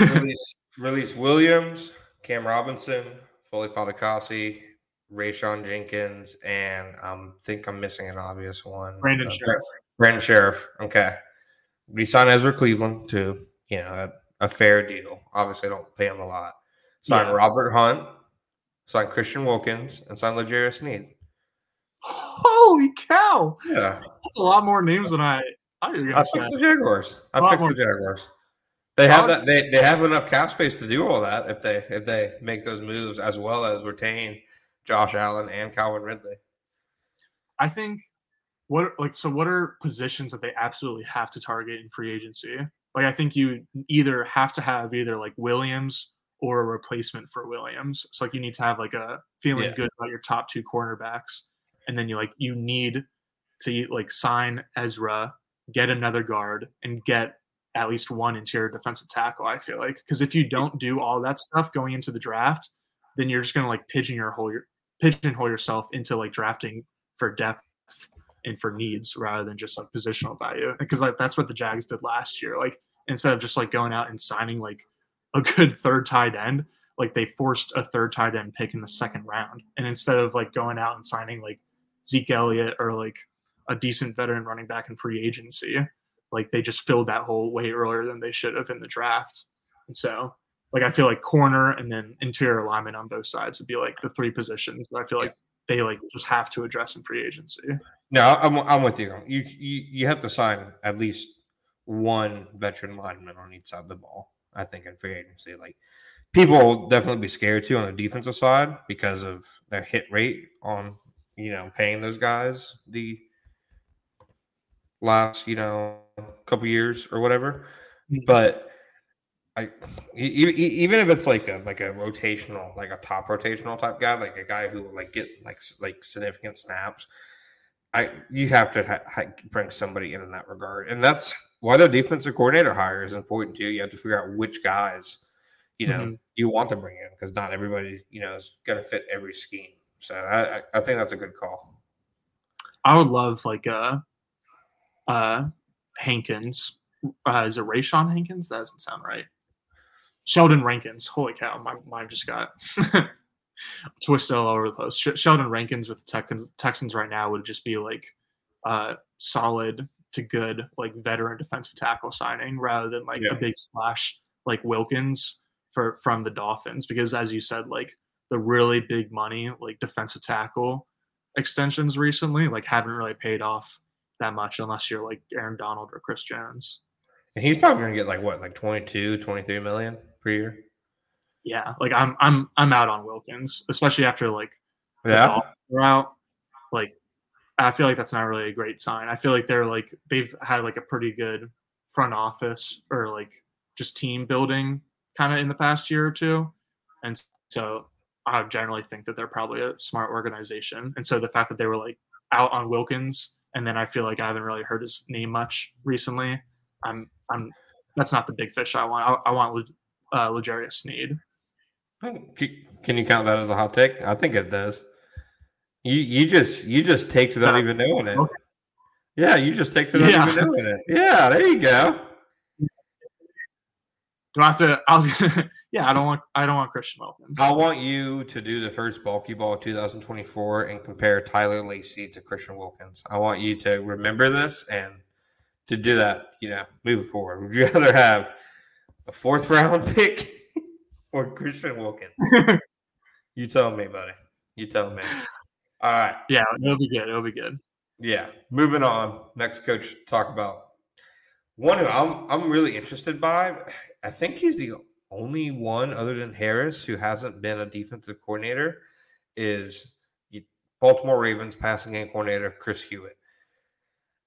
release, release Williams, Cam Robinson, Foley Fatukasi, Rayshawn Jenkins, and I um, think I'm missing an obvious one. Brandon uh, Scherff. Brandon Scherff. Okay. Resign Ezra Cleveland to you know a, a, fair deal. Obviously, I don't pay him a lot. Sign yeah. Robert Hunt. Sign Christian Wilkins and sign L'Jarius Sneed. Holy cow! Yeah, that's a lot more names than I. I, I picked the Jaguars. I picked more. the Jaguars. They have that. They, they have enough cap space to do all that if they if they make those moves as well as retain Josh Allen and Calvin Ridley. I think what like so what are positions that they absolutely have to target in free agency? Like I think you either have to have either like Williams or a replacement for Williams. So like you need to have like a feeling yeah. good about your top two cornerbacks and then you like you need to like sign Ezra, get another guard, and get at least one interior defensive tackle. I feel like because if you don't do all that stuff going into the draft, then you're just gonna like pigeonhole your pigeonhole yourself into like drafting for depth and for needs rather than just like positional value. Because like that's what the Jags did last year. Like instead of just like going out and signing like a good third tight end, like they forced a third tight end pick in the second round. And instead of like going out and signing like Zeke Elliott or like a decent veteran running back in free agency. Like they just filled that hole way earlier than they should have in the draft. And so, like, I feel like corner and then interior alignment on both sides would be like the three positions that I feel like they like just have to address in free agency. No, I'm, I'm with you. You, you. you have to sign at least one veteran lineman on each side of the ball. I think in free agency, like people will definitely be scared too on the defensive side because of their hit rate on you know, paying those guys the last, you know, couple years or whatever. Mm-hmm. But I even if it's like a like a rotational, like a top rotational type guy, like a guy who will like get like like significant snaps, I you have to ha- bring somebody in in that regard, and that's why the defensive coordinator hire is important too. You have to figure out which guys you know mm-hmm. you want to bring in because not everybody you know is going to fit every scheme. So I, I think that's a good call. I would love like uh uh Hankins. Uh, is it Rayshawn Hankins? That doesn't sound right. Sheldon Rankins. Holy cow, my mind just got twisted all over the place. Sheldon Rankins with the Texans, Texans right now would just be like uh solid to good like veteran defensive tackle signing rather than like yeah. a big splash like Wilkins for from the Dolphins because as you said like the really big money like defensive tackle extensions recently like haven't really paid off that much unless you're like Aaron Donald or Chris Jones. And he's probably going to get like what, like 22, 23 million per year. Yeah, like I'm I'm I'm out on Wilkins, especially after like yeah. we're out. Like I feel like that's not really a great sign. I feel like they're like they've had like a pretty good front office or like just team building kind of in the past year or two. And so I generally think that they're probably a smart organization. And so the fact that they were like out on Wilkins, and then I feel like I haven't really heard his name much recently. I'm, I'm, that's not the big fish I want. I, I want uh, L'Jarius Sneed. Can you count that as a hot take? I think it does. You you just you just take without even knowing it. Okay. Yeah, you just take without yeah. even knowing it. Yeah, there you go. Do I have to? I was, yeah, I don't want. I don't want Christian Wilkins. I want you to do the first bulky ball 2024 and compare Tyler Lacy to Christian Wilkins. I want you to remember this and to do that. You know, moving forward. Would you rather have a fourth round pick or Christian Wilkins? you tell me, buddy. You tell me. All right. Yeah, it'll be good. It'll be good. Yeah. Moving on. Next coach talk about one who I'm I'm really interested by. I think he's the only one other than Harris who hasn't been a defensive coordinator is Baltimore Ravens passing game coordinator Chris Hewitt.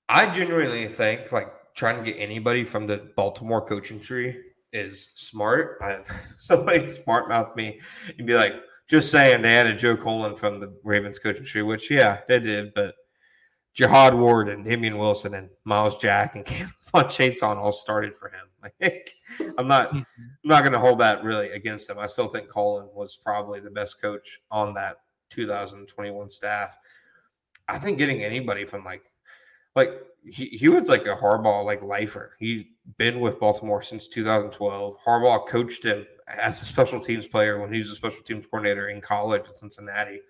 I genuinely think like trying to get anybody from the Baltimore coaching tree is smart. I, somebody smart mouth me and be like, just saying they added Joe Cullen from the Ravens coaching tree, which yeah, they did, but Jihad Ward and Damien Wilson and Myles Jack and K'Lavon Chaisson all started for him. Like, I'm not mm-hmm. I'm not going to hold that really against him. I still think Cullen was probably the best coach on that 2021 staff. I think getting anybody from like like he, was like a Harbaugh like lifer. He's been with Baltimore since 2012. Harbaugh coached him as a special teams player when he was a special teams coordinator in college at Cincinnati.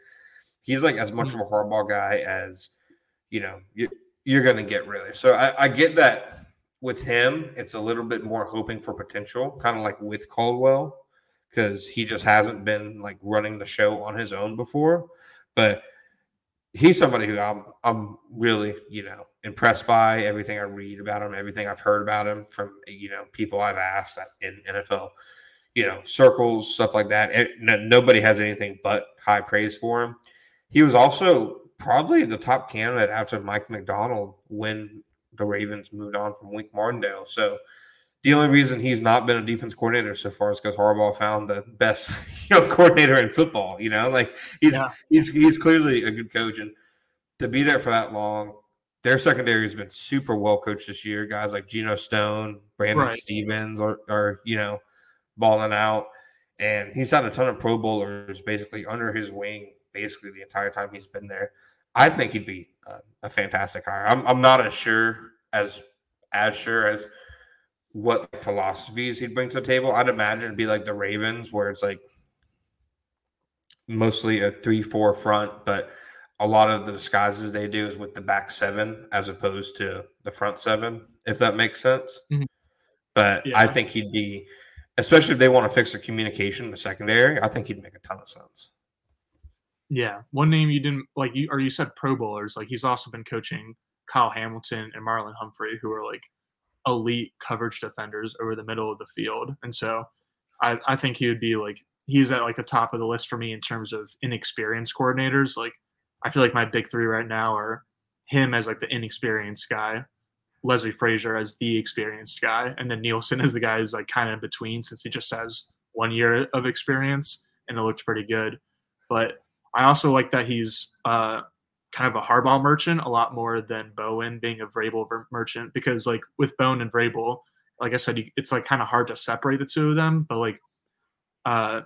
He's like as much of a Harbaugh guy as you know you, you're going to get really. So I, I get that with him, it's a little bit more hoping for potential, kind of like with Caldwell, because he just hasn't been like running the show on his own before. But he's somebody who I'm I'm really you know impressed by everything I read about him, everything I've heard about him from you know people I've asked in NFL, you know circles, stuff like that. It, no, nobody has anything but high praise for him. He was also probably the top candidate after Mike Macdonald when the Ravens moved on from Wink Martindale. So the only reason he's not been a defense coordinator so far is because Harbaugh found the best you know, coordinator in football. You know, like he's yeah. he's he's clearly a good coach, and to be there for that long, their secondary has been super well coached this year. Guys like Geno Stone, Brandon right. Stephens are, are you know balling out, and he's had a ton of Pro Bowlers basically under his wing basically the entire time he's been there. I think he'd be a, a fantastic hire. I'm I'm not as sure as as sure as what philosophies he'd bring to the table. I'd imagine it'd be like the Ravens, where it's like mostly a three-four front, but a lot of the disguises they do is with the back seven as opposed to the front seven, if that makes sense. Mm-hmm. But yeah. I think he'd be, especially if they want to fix the communication in the secondary, I think he'd make a ton of sense. Yeah, one name you didn't like, you or you said Pro Bowlers. Like he's also been coaching Kyle Hamilton and Marlon Humphrey, who are like elite coverage defenders over the middle of the field. And so I, I think he would be like he's at like the top of the list for me in terms of inexperienced coordinators. Like I feel like my big three right now are him as like the inexperienced guy, Leslie Frazier as the experienced guy, and then Nielsen as the guy who's like kind of in between since he just has one year of experience and it looks pretty good. But I also like that he's uh, kind of a Harbaugh merchant a lot more than Bowen being a Vrabel merchant because like with Bowen and Vrabel, like I said, it's like kind of hard to separate the two of them. But like uh,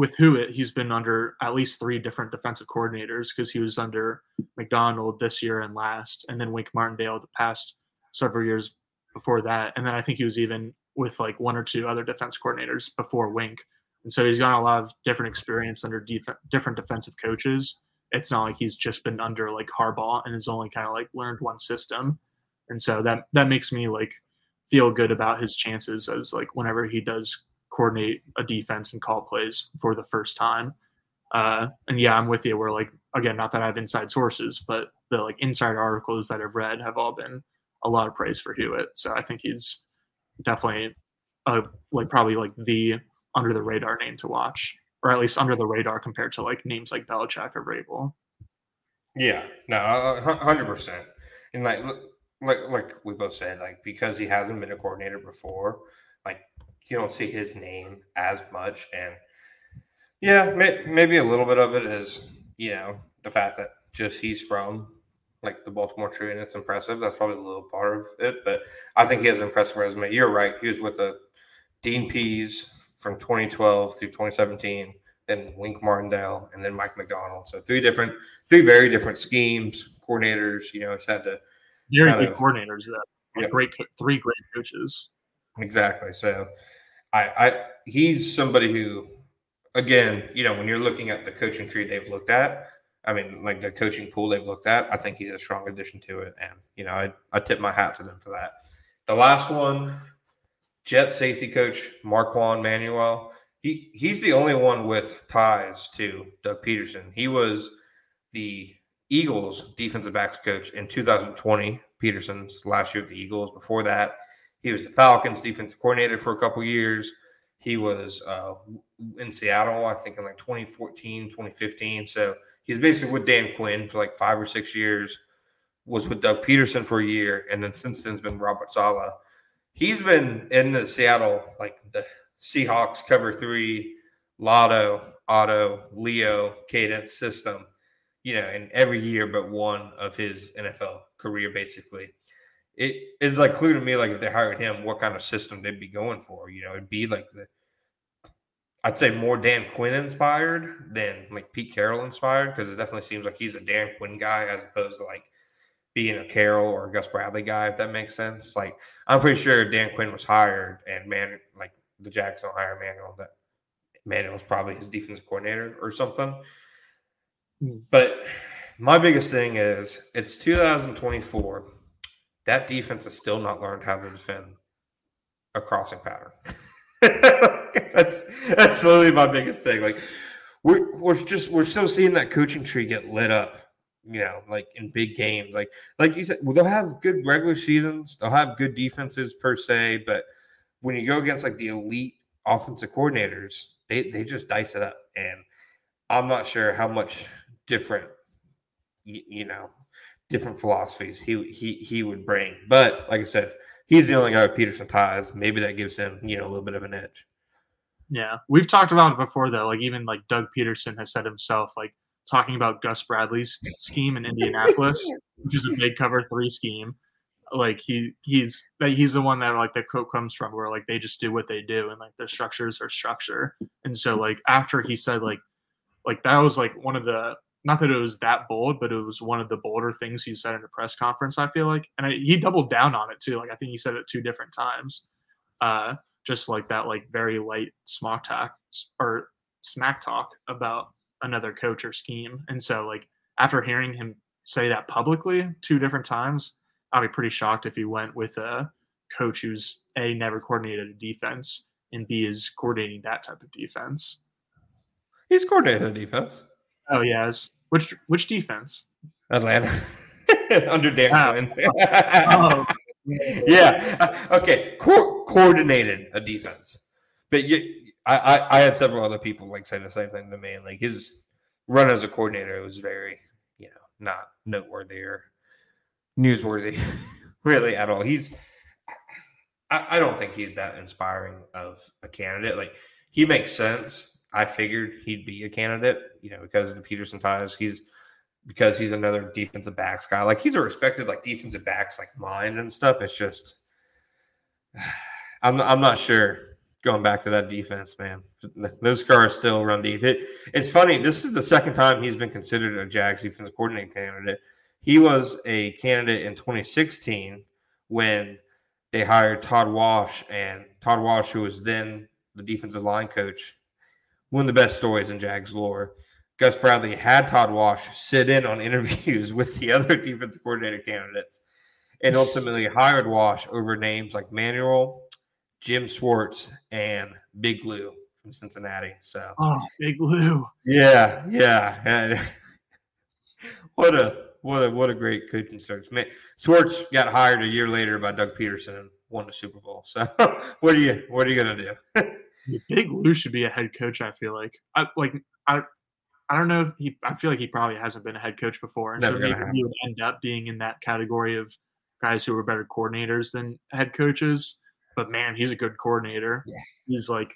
with Hewitt, he's been under at least three different defensive coordinators because he was under Macdonald this year and last, and then Wink Martindale the past several years before that. And then I think he was even with like one or two other defense coordinators before Wink. And so he's got a lot of different experience under def- different defensive coaches it's not like he's just been under like Harbaugh and has only kind of like learned one system. And so that that makes me like feel good about his chances as like whenever he does coordinate a defense and call plays for the first time. Uh, and yeah, I'm with you. We're like again, not that I have inside sources, but the like inside articles that I've read have all been a lot of praise for Hewitt. So I think he's definitely a, like probably like the under the radar name to watch or at least under the radar compared to like names like Belichick or Vrabel. Yeah, no, hundred percent. And like, like like we both said, like because he hasn't been a coordinator before, like you don't see his name as much. And yeah, may, maybe a little bit of it is you know the fact that just he's from like the Baltimore Tree and it's impressive. That's probably a little part of it, but I think he has an impressive resume. You're right. He was with the Dean Pees from 2012 through 2017, then Wink Martindale, and then Mike Macdonald. So three different, three very different schemes, coordinators. You know, he's had to very good of, coordinators. That yeah. great, three great coaches. Exactly. So, I, I, he's somebody who, again, you know, when you're looking at the coaching tree they've looked at, I mean, like the coaching pool they've looked at, I think he's a strong addition to it. And, you know, I, I tip my hat to them for that. The last one, Jet safety coach Marquand Manuel. He, he's the only one with ties to Doug Pederson. He was the Eagles defensive backs coach in 2020, Pederson's last year at the Eagles. Before that, he was the Falcons defensive coordinator for a couple years. He was uh, in Seattle, I think, in like 2014, 2015. So he's basically with Dan Quinn for like five or six years. Was with Doug Pederson for a year, and then since then has been Robert Saleh. He's been in the Seattle like the Seahawks cover three, Lotto, Auto, Leo cadence system. You know, in every year but one of his NFL career, basically it is like clear to me like if they hired him, what kind of system they'd be going for. You know, it'd be like the I'd say more Dan Quinn inspired than like Pete Carroll inspired because it definitely seems like he's a Dan Quinn guy as opposed to like being a Carroll or a Gus Bradley guy, if that makes sense. Like I'm pretty sure Dan Quinn was hired and man like the Jags don't hire Manuel that Manuel's probably his defensive coordinator or something. Hmm. But my biggest thing is it's 2024 that defense has still not learned how to defend a crossing pattern. that's that's literally my biggest thing. Like we're we're just we're still seeing that coaching tree get lit up. You know, like in big games, like like you said, well, they'll have good regular seasons, they'll have good defenses per se, but when you go against like the elite offensive coordinators, they they just dice it up, and I'm not sure how much different, you, you know, different philosophies he he he would bring. But like I said, he's the only guy with Pederson ties. Maybe that gives him you know a little bit of an edge. Yeah, we've talked about it before though. Like even like Doug Pederson has said himself, like talking about Gus Bradley's scheme in Indianapolis, which is a big cover three scheme. Like he he's that he's the one that like the quote comes from where like they just do what they do and like their structures are structure. And so like after he said like like that was like one of the not that it was that bold, but it was one of the bolder things he said in a press conference. I feel like, and I, he doubled down on it too. Like I think he said it two different times, uh, just like that, like very light smock talk or smack talk about another coach or scheme. And so, like after hearing him say that publicly two different times, I'd be pretty shocked if he went with a coach who's a never coordinated a defense and b is coordinating that type of defense. He's coordinated a defense. Oh yes. Which which defense? Atlanta. Under Dan ah. Quinn. oh. yeah. Okay. Co- coordinated a defense, but you, I, I, I had several other people like say the same thing to me. Like his run as a coordinator was very, you know, not noteworthy or newsworthy, really at all. He's. I, I don't think he's that inspiring of a candidate. Like he makes sense I figured he'd be a candidate, you know, because of the Pederson ties. He's because he's another defensive backs guy. Like he's a respected like defensive backs like mind and stuff. It's just I'm I'm not sure. Going back to that defense, man, those cars still run deep. It, it's funny. This is the second time he's been considered a Jags defensive coordinator candidate. He was a candidate in 2016 when they hired Todd Wash, and Todd Wash, who was then the defensive line coach, one of the best stories in Jags lore. Gus Bradley had Todd Wash sit in on interviews with the other defensive coordinator candidates and ultimately hired Wash over names like Manuel, Jim Schwartz, and Big Lou from Cincinnati. So, oh, Big Lou. Yeah, yeah. what a what a what a great coaching search. Man, Schwartz got hired a year later by Doug Pederson and won the Super Bowl. So, what are you what are you gonna do? Big Lou should be a head coach. I feel like I like I I don't know if he I feel like he probably hasn't been a head coach before, and Never so maybe he would end up being in that category of guys who are better coordinators than head coaches. But man, he's a good coordinator. Yeah. He's like,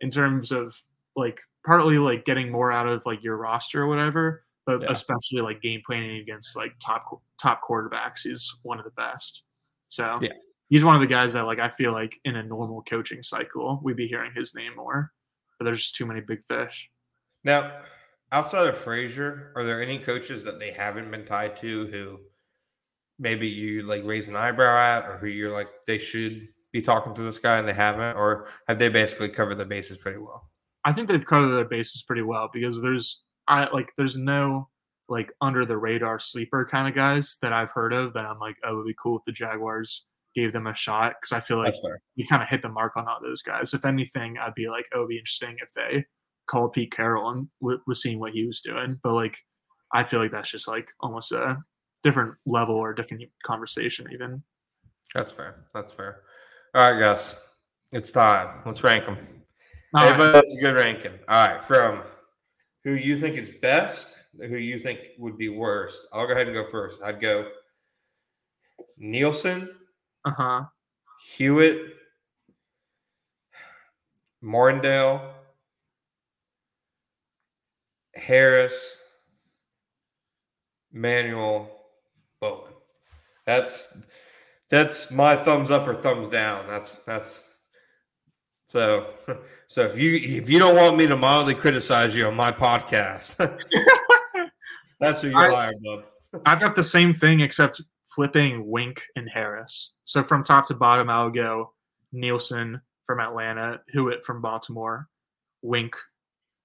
in terms of like partly like getting more out of like your roster or whatever, but Yeah. especially like game planning against like top top quarterbacks. He's one of the best. So Yeah. He's one of the guys that like I feel like in a normal coaching cycle we'd be hearing his name more. But there's just too many big fish. Now, outside of Frazier, are there any coaches that they haven't been tied to who maybe you like raise an eyebrow at, or who you're like they should be talking to this guy and they haven't, or have they basically covered the bases pretty well? I think they've covered their bases pretty well because there's I like there's no like under the radar sleeper kind of guys that I've heard of that I'm like, oh, it would be cool if the Jaguars gave them a shot because I feel like you kind of hit the mark on all those guys. If anything, I'd be like, oh, it'd be interesting if they called Pete Carroll and w- was seeing what he was doing. But like, I feel like that's just like almost a different level or different conversation even. That's fair. That's fair. All right, guys, it's time. Let's rank them. All right. Everybody has a good ranking. All right, from who you think is best, who you think would be worst. I'll go ahead and go first. I'd go Nielsen, Uh huh. Hewitt, Morndale, Harris, Manuel, Bowen. That's that's my thumbs up or thumbs down. That's that's so so if you if you don't want me to mildly criticize you on my podcast, that's who you're I- hired, bub. I've got the same thing except flipping Wink and Harris. So from top to bottom, I'll go Nielsen from Atlanta, Hewitt from Baltimore, Wink,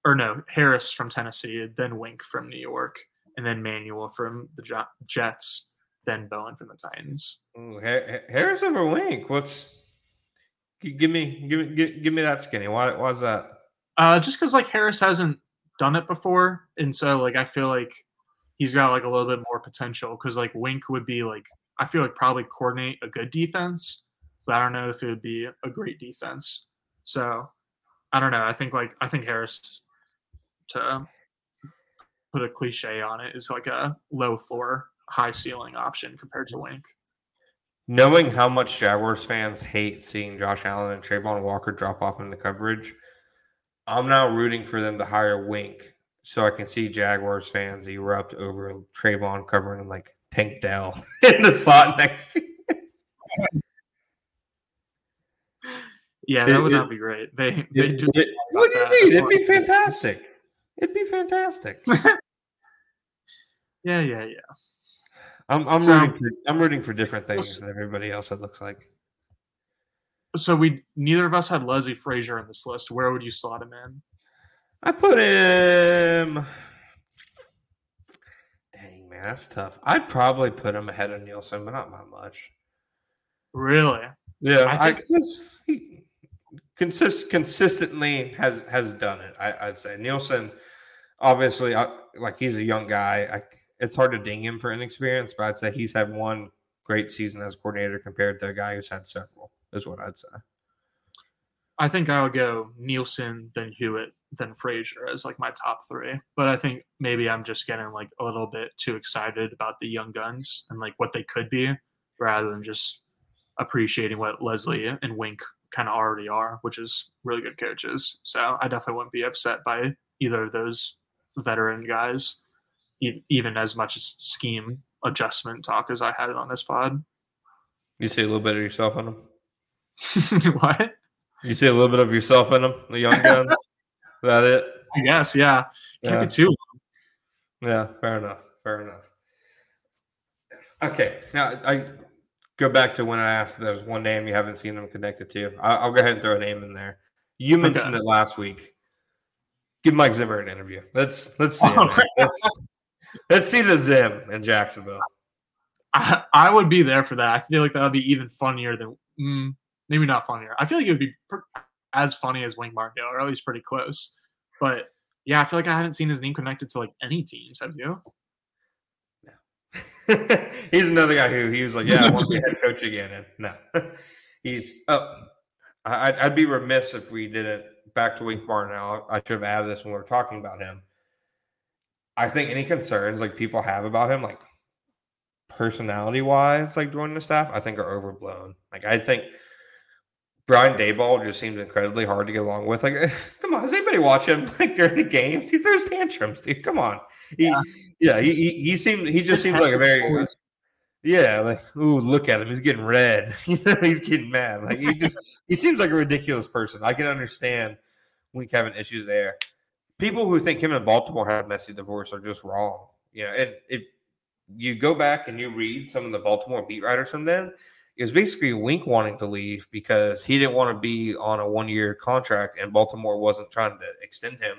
or no, Harris from Tennessee, then Wink from New York, and then Manuel from the Jets, then Bowen from the Titans. Ooh, Ha- Ha- Harris over Wink. What's give me give me give, give me that skinny. Why why's that? Uh, just because like Harris hasn't done it before, and so like I feel like he's got like a little bit more potential. Because like Wink would be like I feel like probably coordinate a good defense, but I don't know if it would be a great defense. So I don't know. I think like I think Harris to put a cliche on it is like a low floor, high ceiling option compared to Wink. Knowing how much Jaguars fans hate seeing Josh Allen and Travon Walker drop off in the coverage, I'm now rooting for them to hire Wink so I can see Jaguars fans erupt over Travon covering like Tank Dell in the slot next year. Yeah, that would it- not be great. They, they It- just It, what do you mean? It'd be fantastic. It'd be fantastic. Yeah, yeah, yeah. I'm I'm So- rooting for I'm rooting for different things than everybody else. It looks like. So we neither of us had Leslie Frazier in this list. Where would you slot him in? I put him. Dang man, that's tough. I'd probably put him ahead of Nielsen, but not by much. Really? Yeah, I I think- think he consist consistently has has done it. I, I'd say Nielsen, obviously, I, like he's a young guy. I, it's hard to ding him for inexperience, but I'd say he's had one great season as coordinator compared to a guy who's had several. Is what I'd say. I think I would go Nielsen, then Hewitt, then Frazier as like my top three. But I think maybe I'm just getting like a little bit too excited about the young guns and like what they could be, rather than just appreciating what Leslie and Wink kind of already are, which is really good coaches. So I definitely wouldn't be upset by either of those veteran guys, e- even as much as scheme adjustment talk as I had it on this pod. You see a little bit of yourself in them. what? You see a little bit of yourself in them, the young guns. That it? I guess, yeah. Yeah. too Yeah, fair enough. Fair enough. Okay, now I go back to when I asked. There's one name you haven't seen them connected to. I, I'll go ahead and throw a name in there. You mentioned Okay. it last week. Give Mike Zimmer an interview. Let's let's see. Oh, let's, let's see the Zim in Jacksonville. I, I would be there for that. I feel like that would be even funnier than mm, maybe not funnier. I feel like it would be as funny as Wink Martindale, or at least pretty close. But yeah, I feel like I haven't seen his name connected to like any teams. Have you? No. he's another guy who he was like, yeah, I want to be head coach again. And no, he's. Oh, I'd, I'd be remiss if we didn't. Back to Wink Martindale. I should have added this when we were talking about him. I think any concerns like people have about him, like personality wise, like joining the staff, I think are overblown. Like I think Brian Daboll just seems incredibly hard to get along with. Like, come on, does anybody watch him like during the games? He throws tantrums, dude. Come on. He, yeah, yeah he, he, he seemed he just seems like a very yeah, like ooh, look at him, he's getting red. You know, he's getting mad. Like he just he seems like a ridiculous person. I can understand when he's having issues there. People who think him and Baltimore had a messy divorce are just wrong. You know, and if you go back and you read some of the Baltimore beat writers from then, it was basically Wink wanting to leave because he didn't want to be on a one year contract and Baltimore wasn't trying to extend him.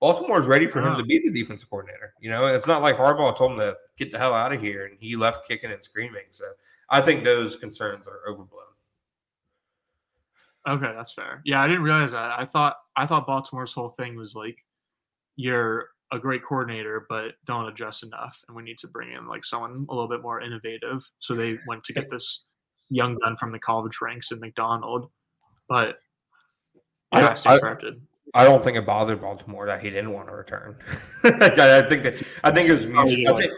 Baltimore is ready for him to ah. be the defensive coordinator. You know, it's not like Harbaugh told him to get the hell out of here and he left kicking and screaming. So I think those concerns are overblown. Okay, that's fair. Yeah, I didn't realize that. I thought I thought Baltimore's whole thing was like you're a great coordinator, but don't adjust enough, and we need to bring in like someone a little bit more innovative. So they went to get this young gun from the college ranks in Macdonald. But I, I, I, don't think it bothered Baltimore that he didn't want to return. I think that I think it was oh, mutual. I think,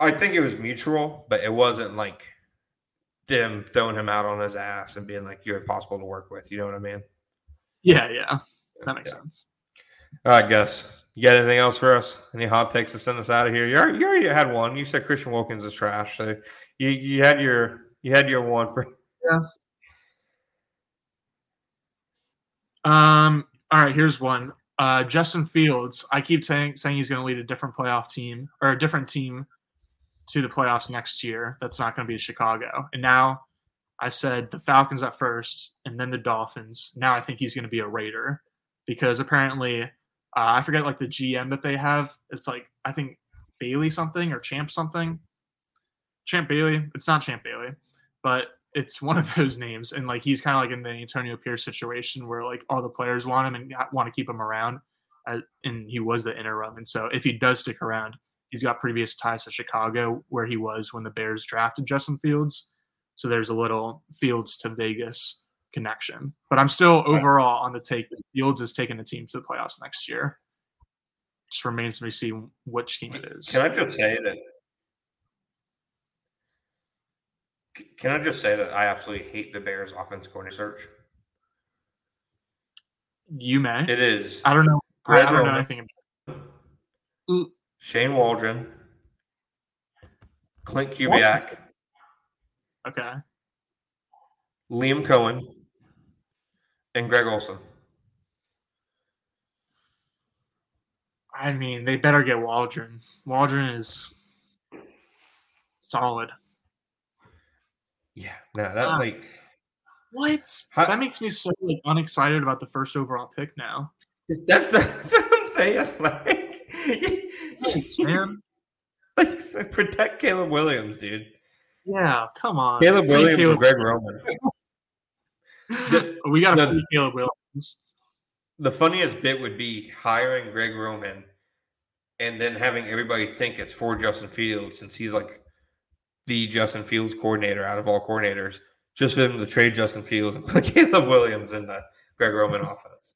I think it was mutual, but it wasn't like them throwing him out on his ass and being like, "You're impossible to work with." You know what I mean? Yeah, yeah, that makes yeah. sense. All right, Gus. You got anything else for us? Any hot takes to send us out of here? You already, you already had one. You said Christian Wilkins is trash. So you you had your you had your one for yeah. Um. All right. Here's one. Uh, Justin Fields. I keep saying saying he's going to lead a different playoff team or a different team to the playoffs next year. That's not going to be Chicago. And now I said the Falcons at first, and then the Dolphins. Now I think he's going to be a Raider because apparently uh, I forget like the GM that they have. It's like I think Bailey something or Champ something. Champ Bailey. It's not Champ Bailey but it's one of those names. And like he's kind of like in the Antonio Pierce situation where like all the players want him and want to keep him around. Uh, and he was the interim. And so if he does stick around, he's got previous ties to Chicago where he was when the Bears drafted Justin Fields. So there's a little Fields to Vegas connection. But I'm still overall on the take that Fields is taking the team to the playoffs next year. Just remains to be seen which team it is. Can I just say that Can I just say that I absolutely hate the Bears offense coordinator search? You may. It is. I don't know. Greg I don't Roman, know anything about it. Shane Waldron, Clint Kubiak. Okay. Liam Coen and Greg Olsen. I mean, they better get Waldron. Waldron is solid. Yeah, no, that like what? How, that makes me so like unexcited about the first overall pick now. That's, that's what I'm saying. Like, Thanks, man. Like, so protect Caleb Williams, dude. Yeah, come on. Caleb free Williams Caleb. and Greg Roman. the, we got to free Caleb Williams. The funniest bit would be hiring Greg Roman and then having everybody think it's for Justin Fields since he's like the Justin Fields coordinator out of all coordinators, just for them to trade Justin Fields and put Caleb Williams in the Greg Roman offense.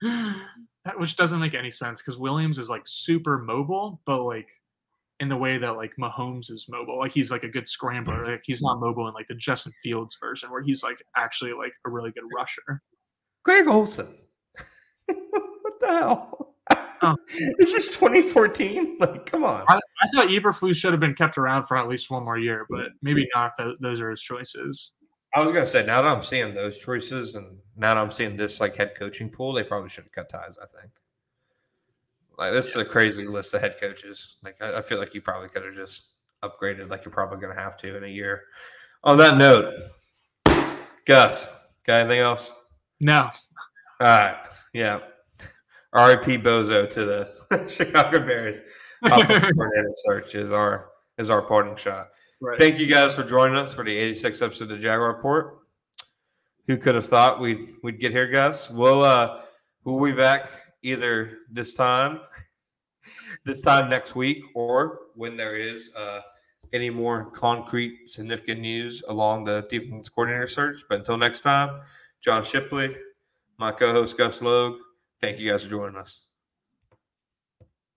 That which doesn't make any sense because Williams is like super mobile, but like in the way that like Mahomes is mobile. Like he's like a good scrambler. Like he's not mobile in like the Justin Fields version where he's like actually like a really good rusher. Greg Olsen. what the hell? Oh. This 2014. Like, come on. I, I thought Eberflus should have been kept around for at least one more year, but maybe not if those are his choices. I was gonna say now that I'm seeing those choices and now that I'm seeing this like head coaching pool, they probably should have cut ties. I think. Like this yeah. is a crazy list of head coaches. Like I, I feel like you probably could have just upgraded, like you're probably gonna have to in a year. On that note, Gus, got anything else? No. All right. Yeah. RIP Bozo to the Chicago Bears offensive coordinator search is our is our parting shot. Right. Thank you guys for joining us for the 86th episode of the Jaguar Report. Who could have thought we'd we'd get here, guys? We'll uh we'll be back either this time, this time next week, or when there is uh any more concrete significant news along the defense coordinator search. But until next time, John Shipley, my co-host Gus Logue. Thank you guys for joining us.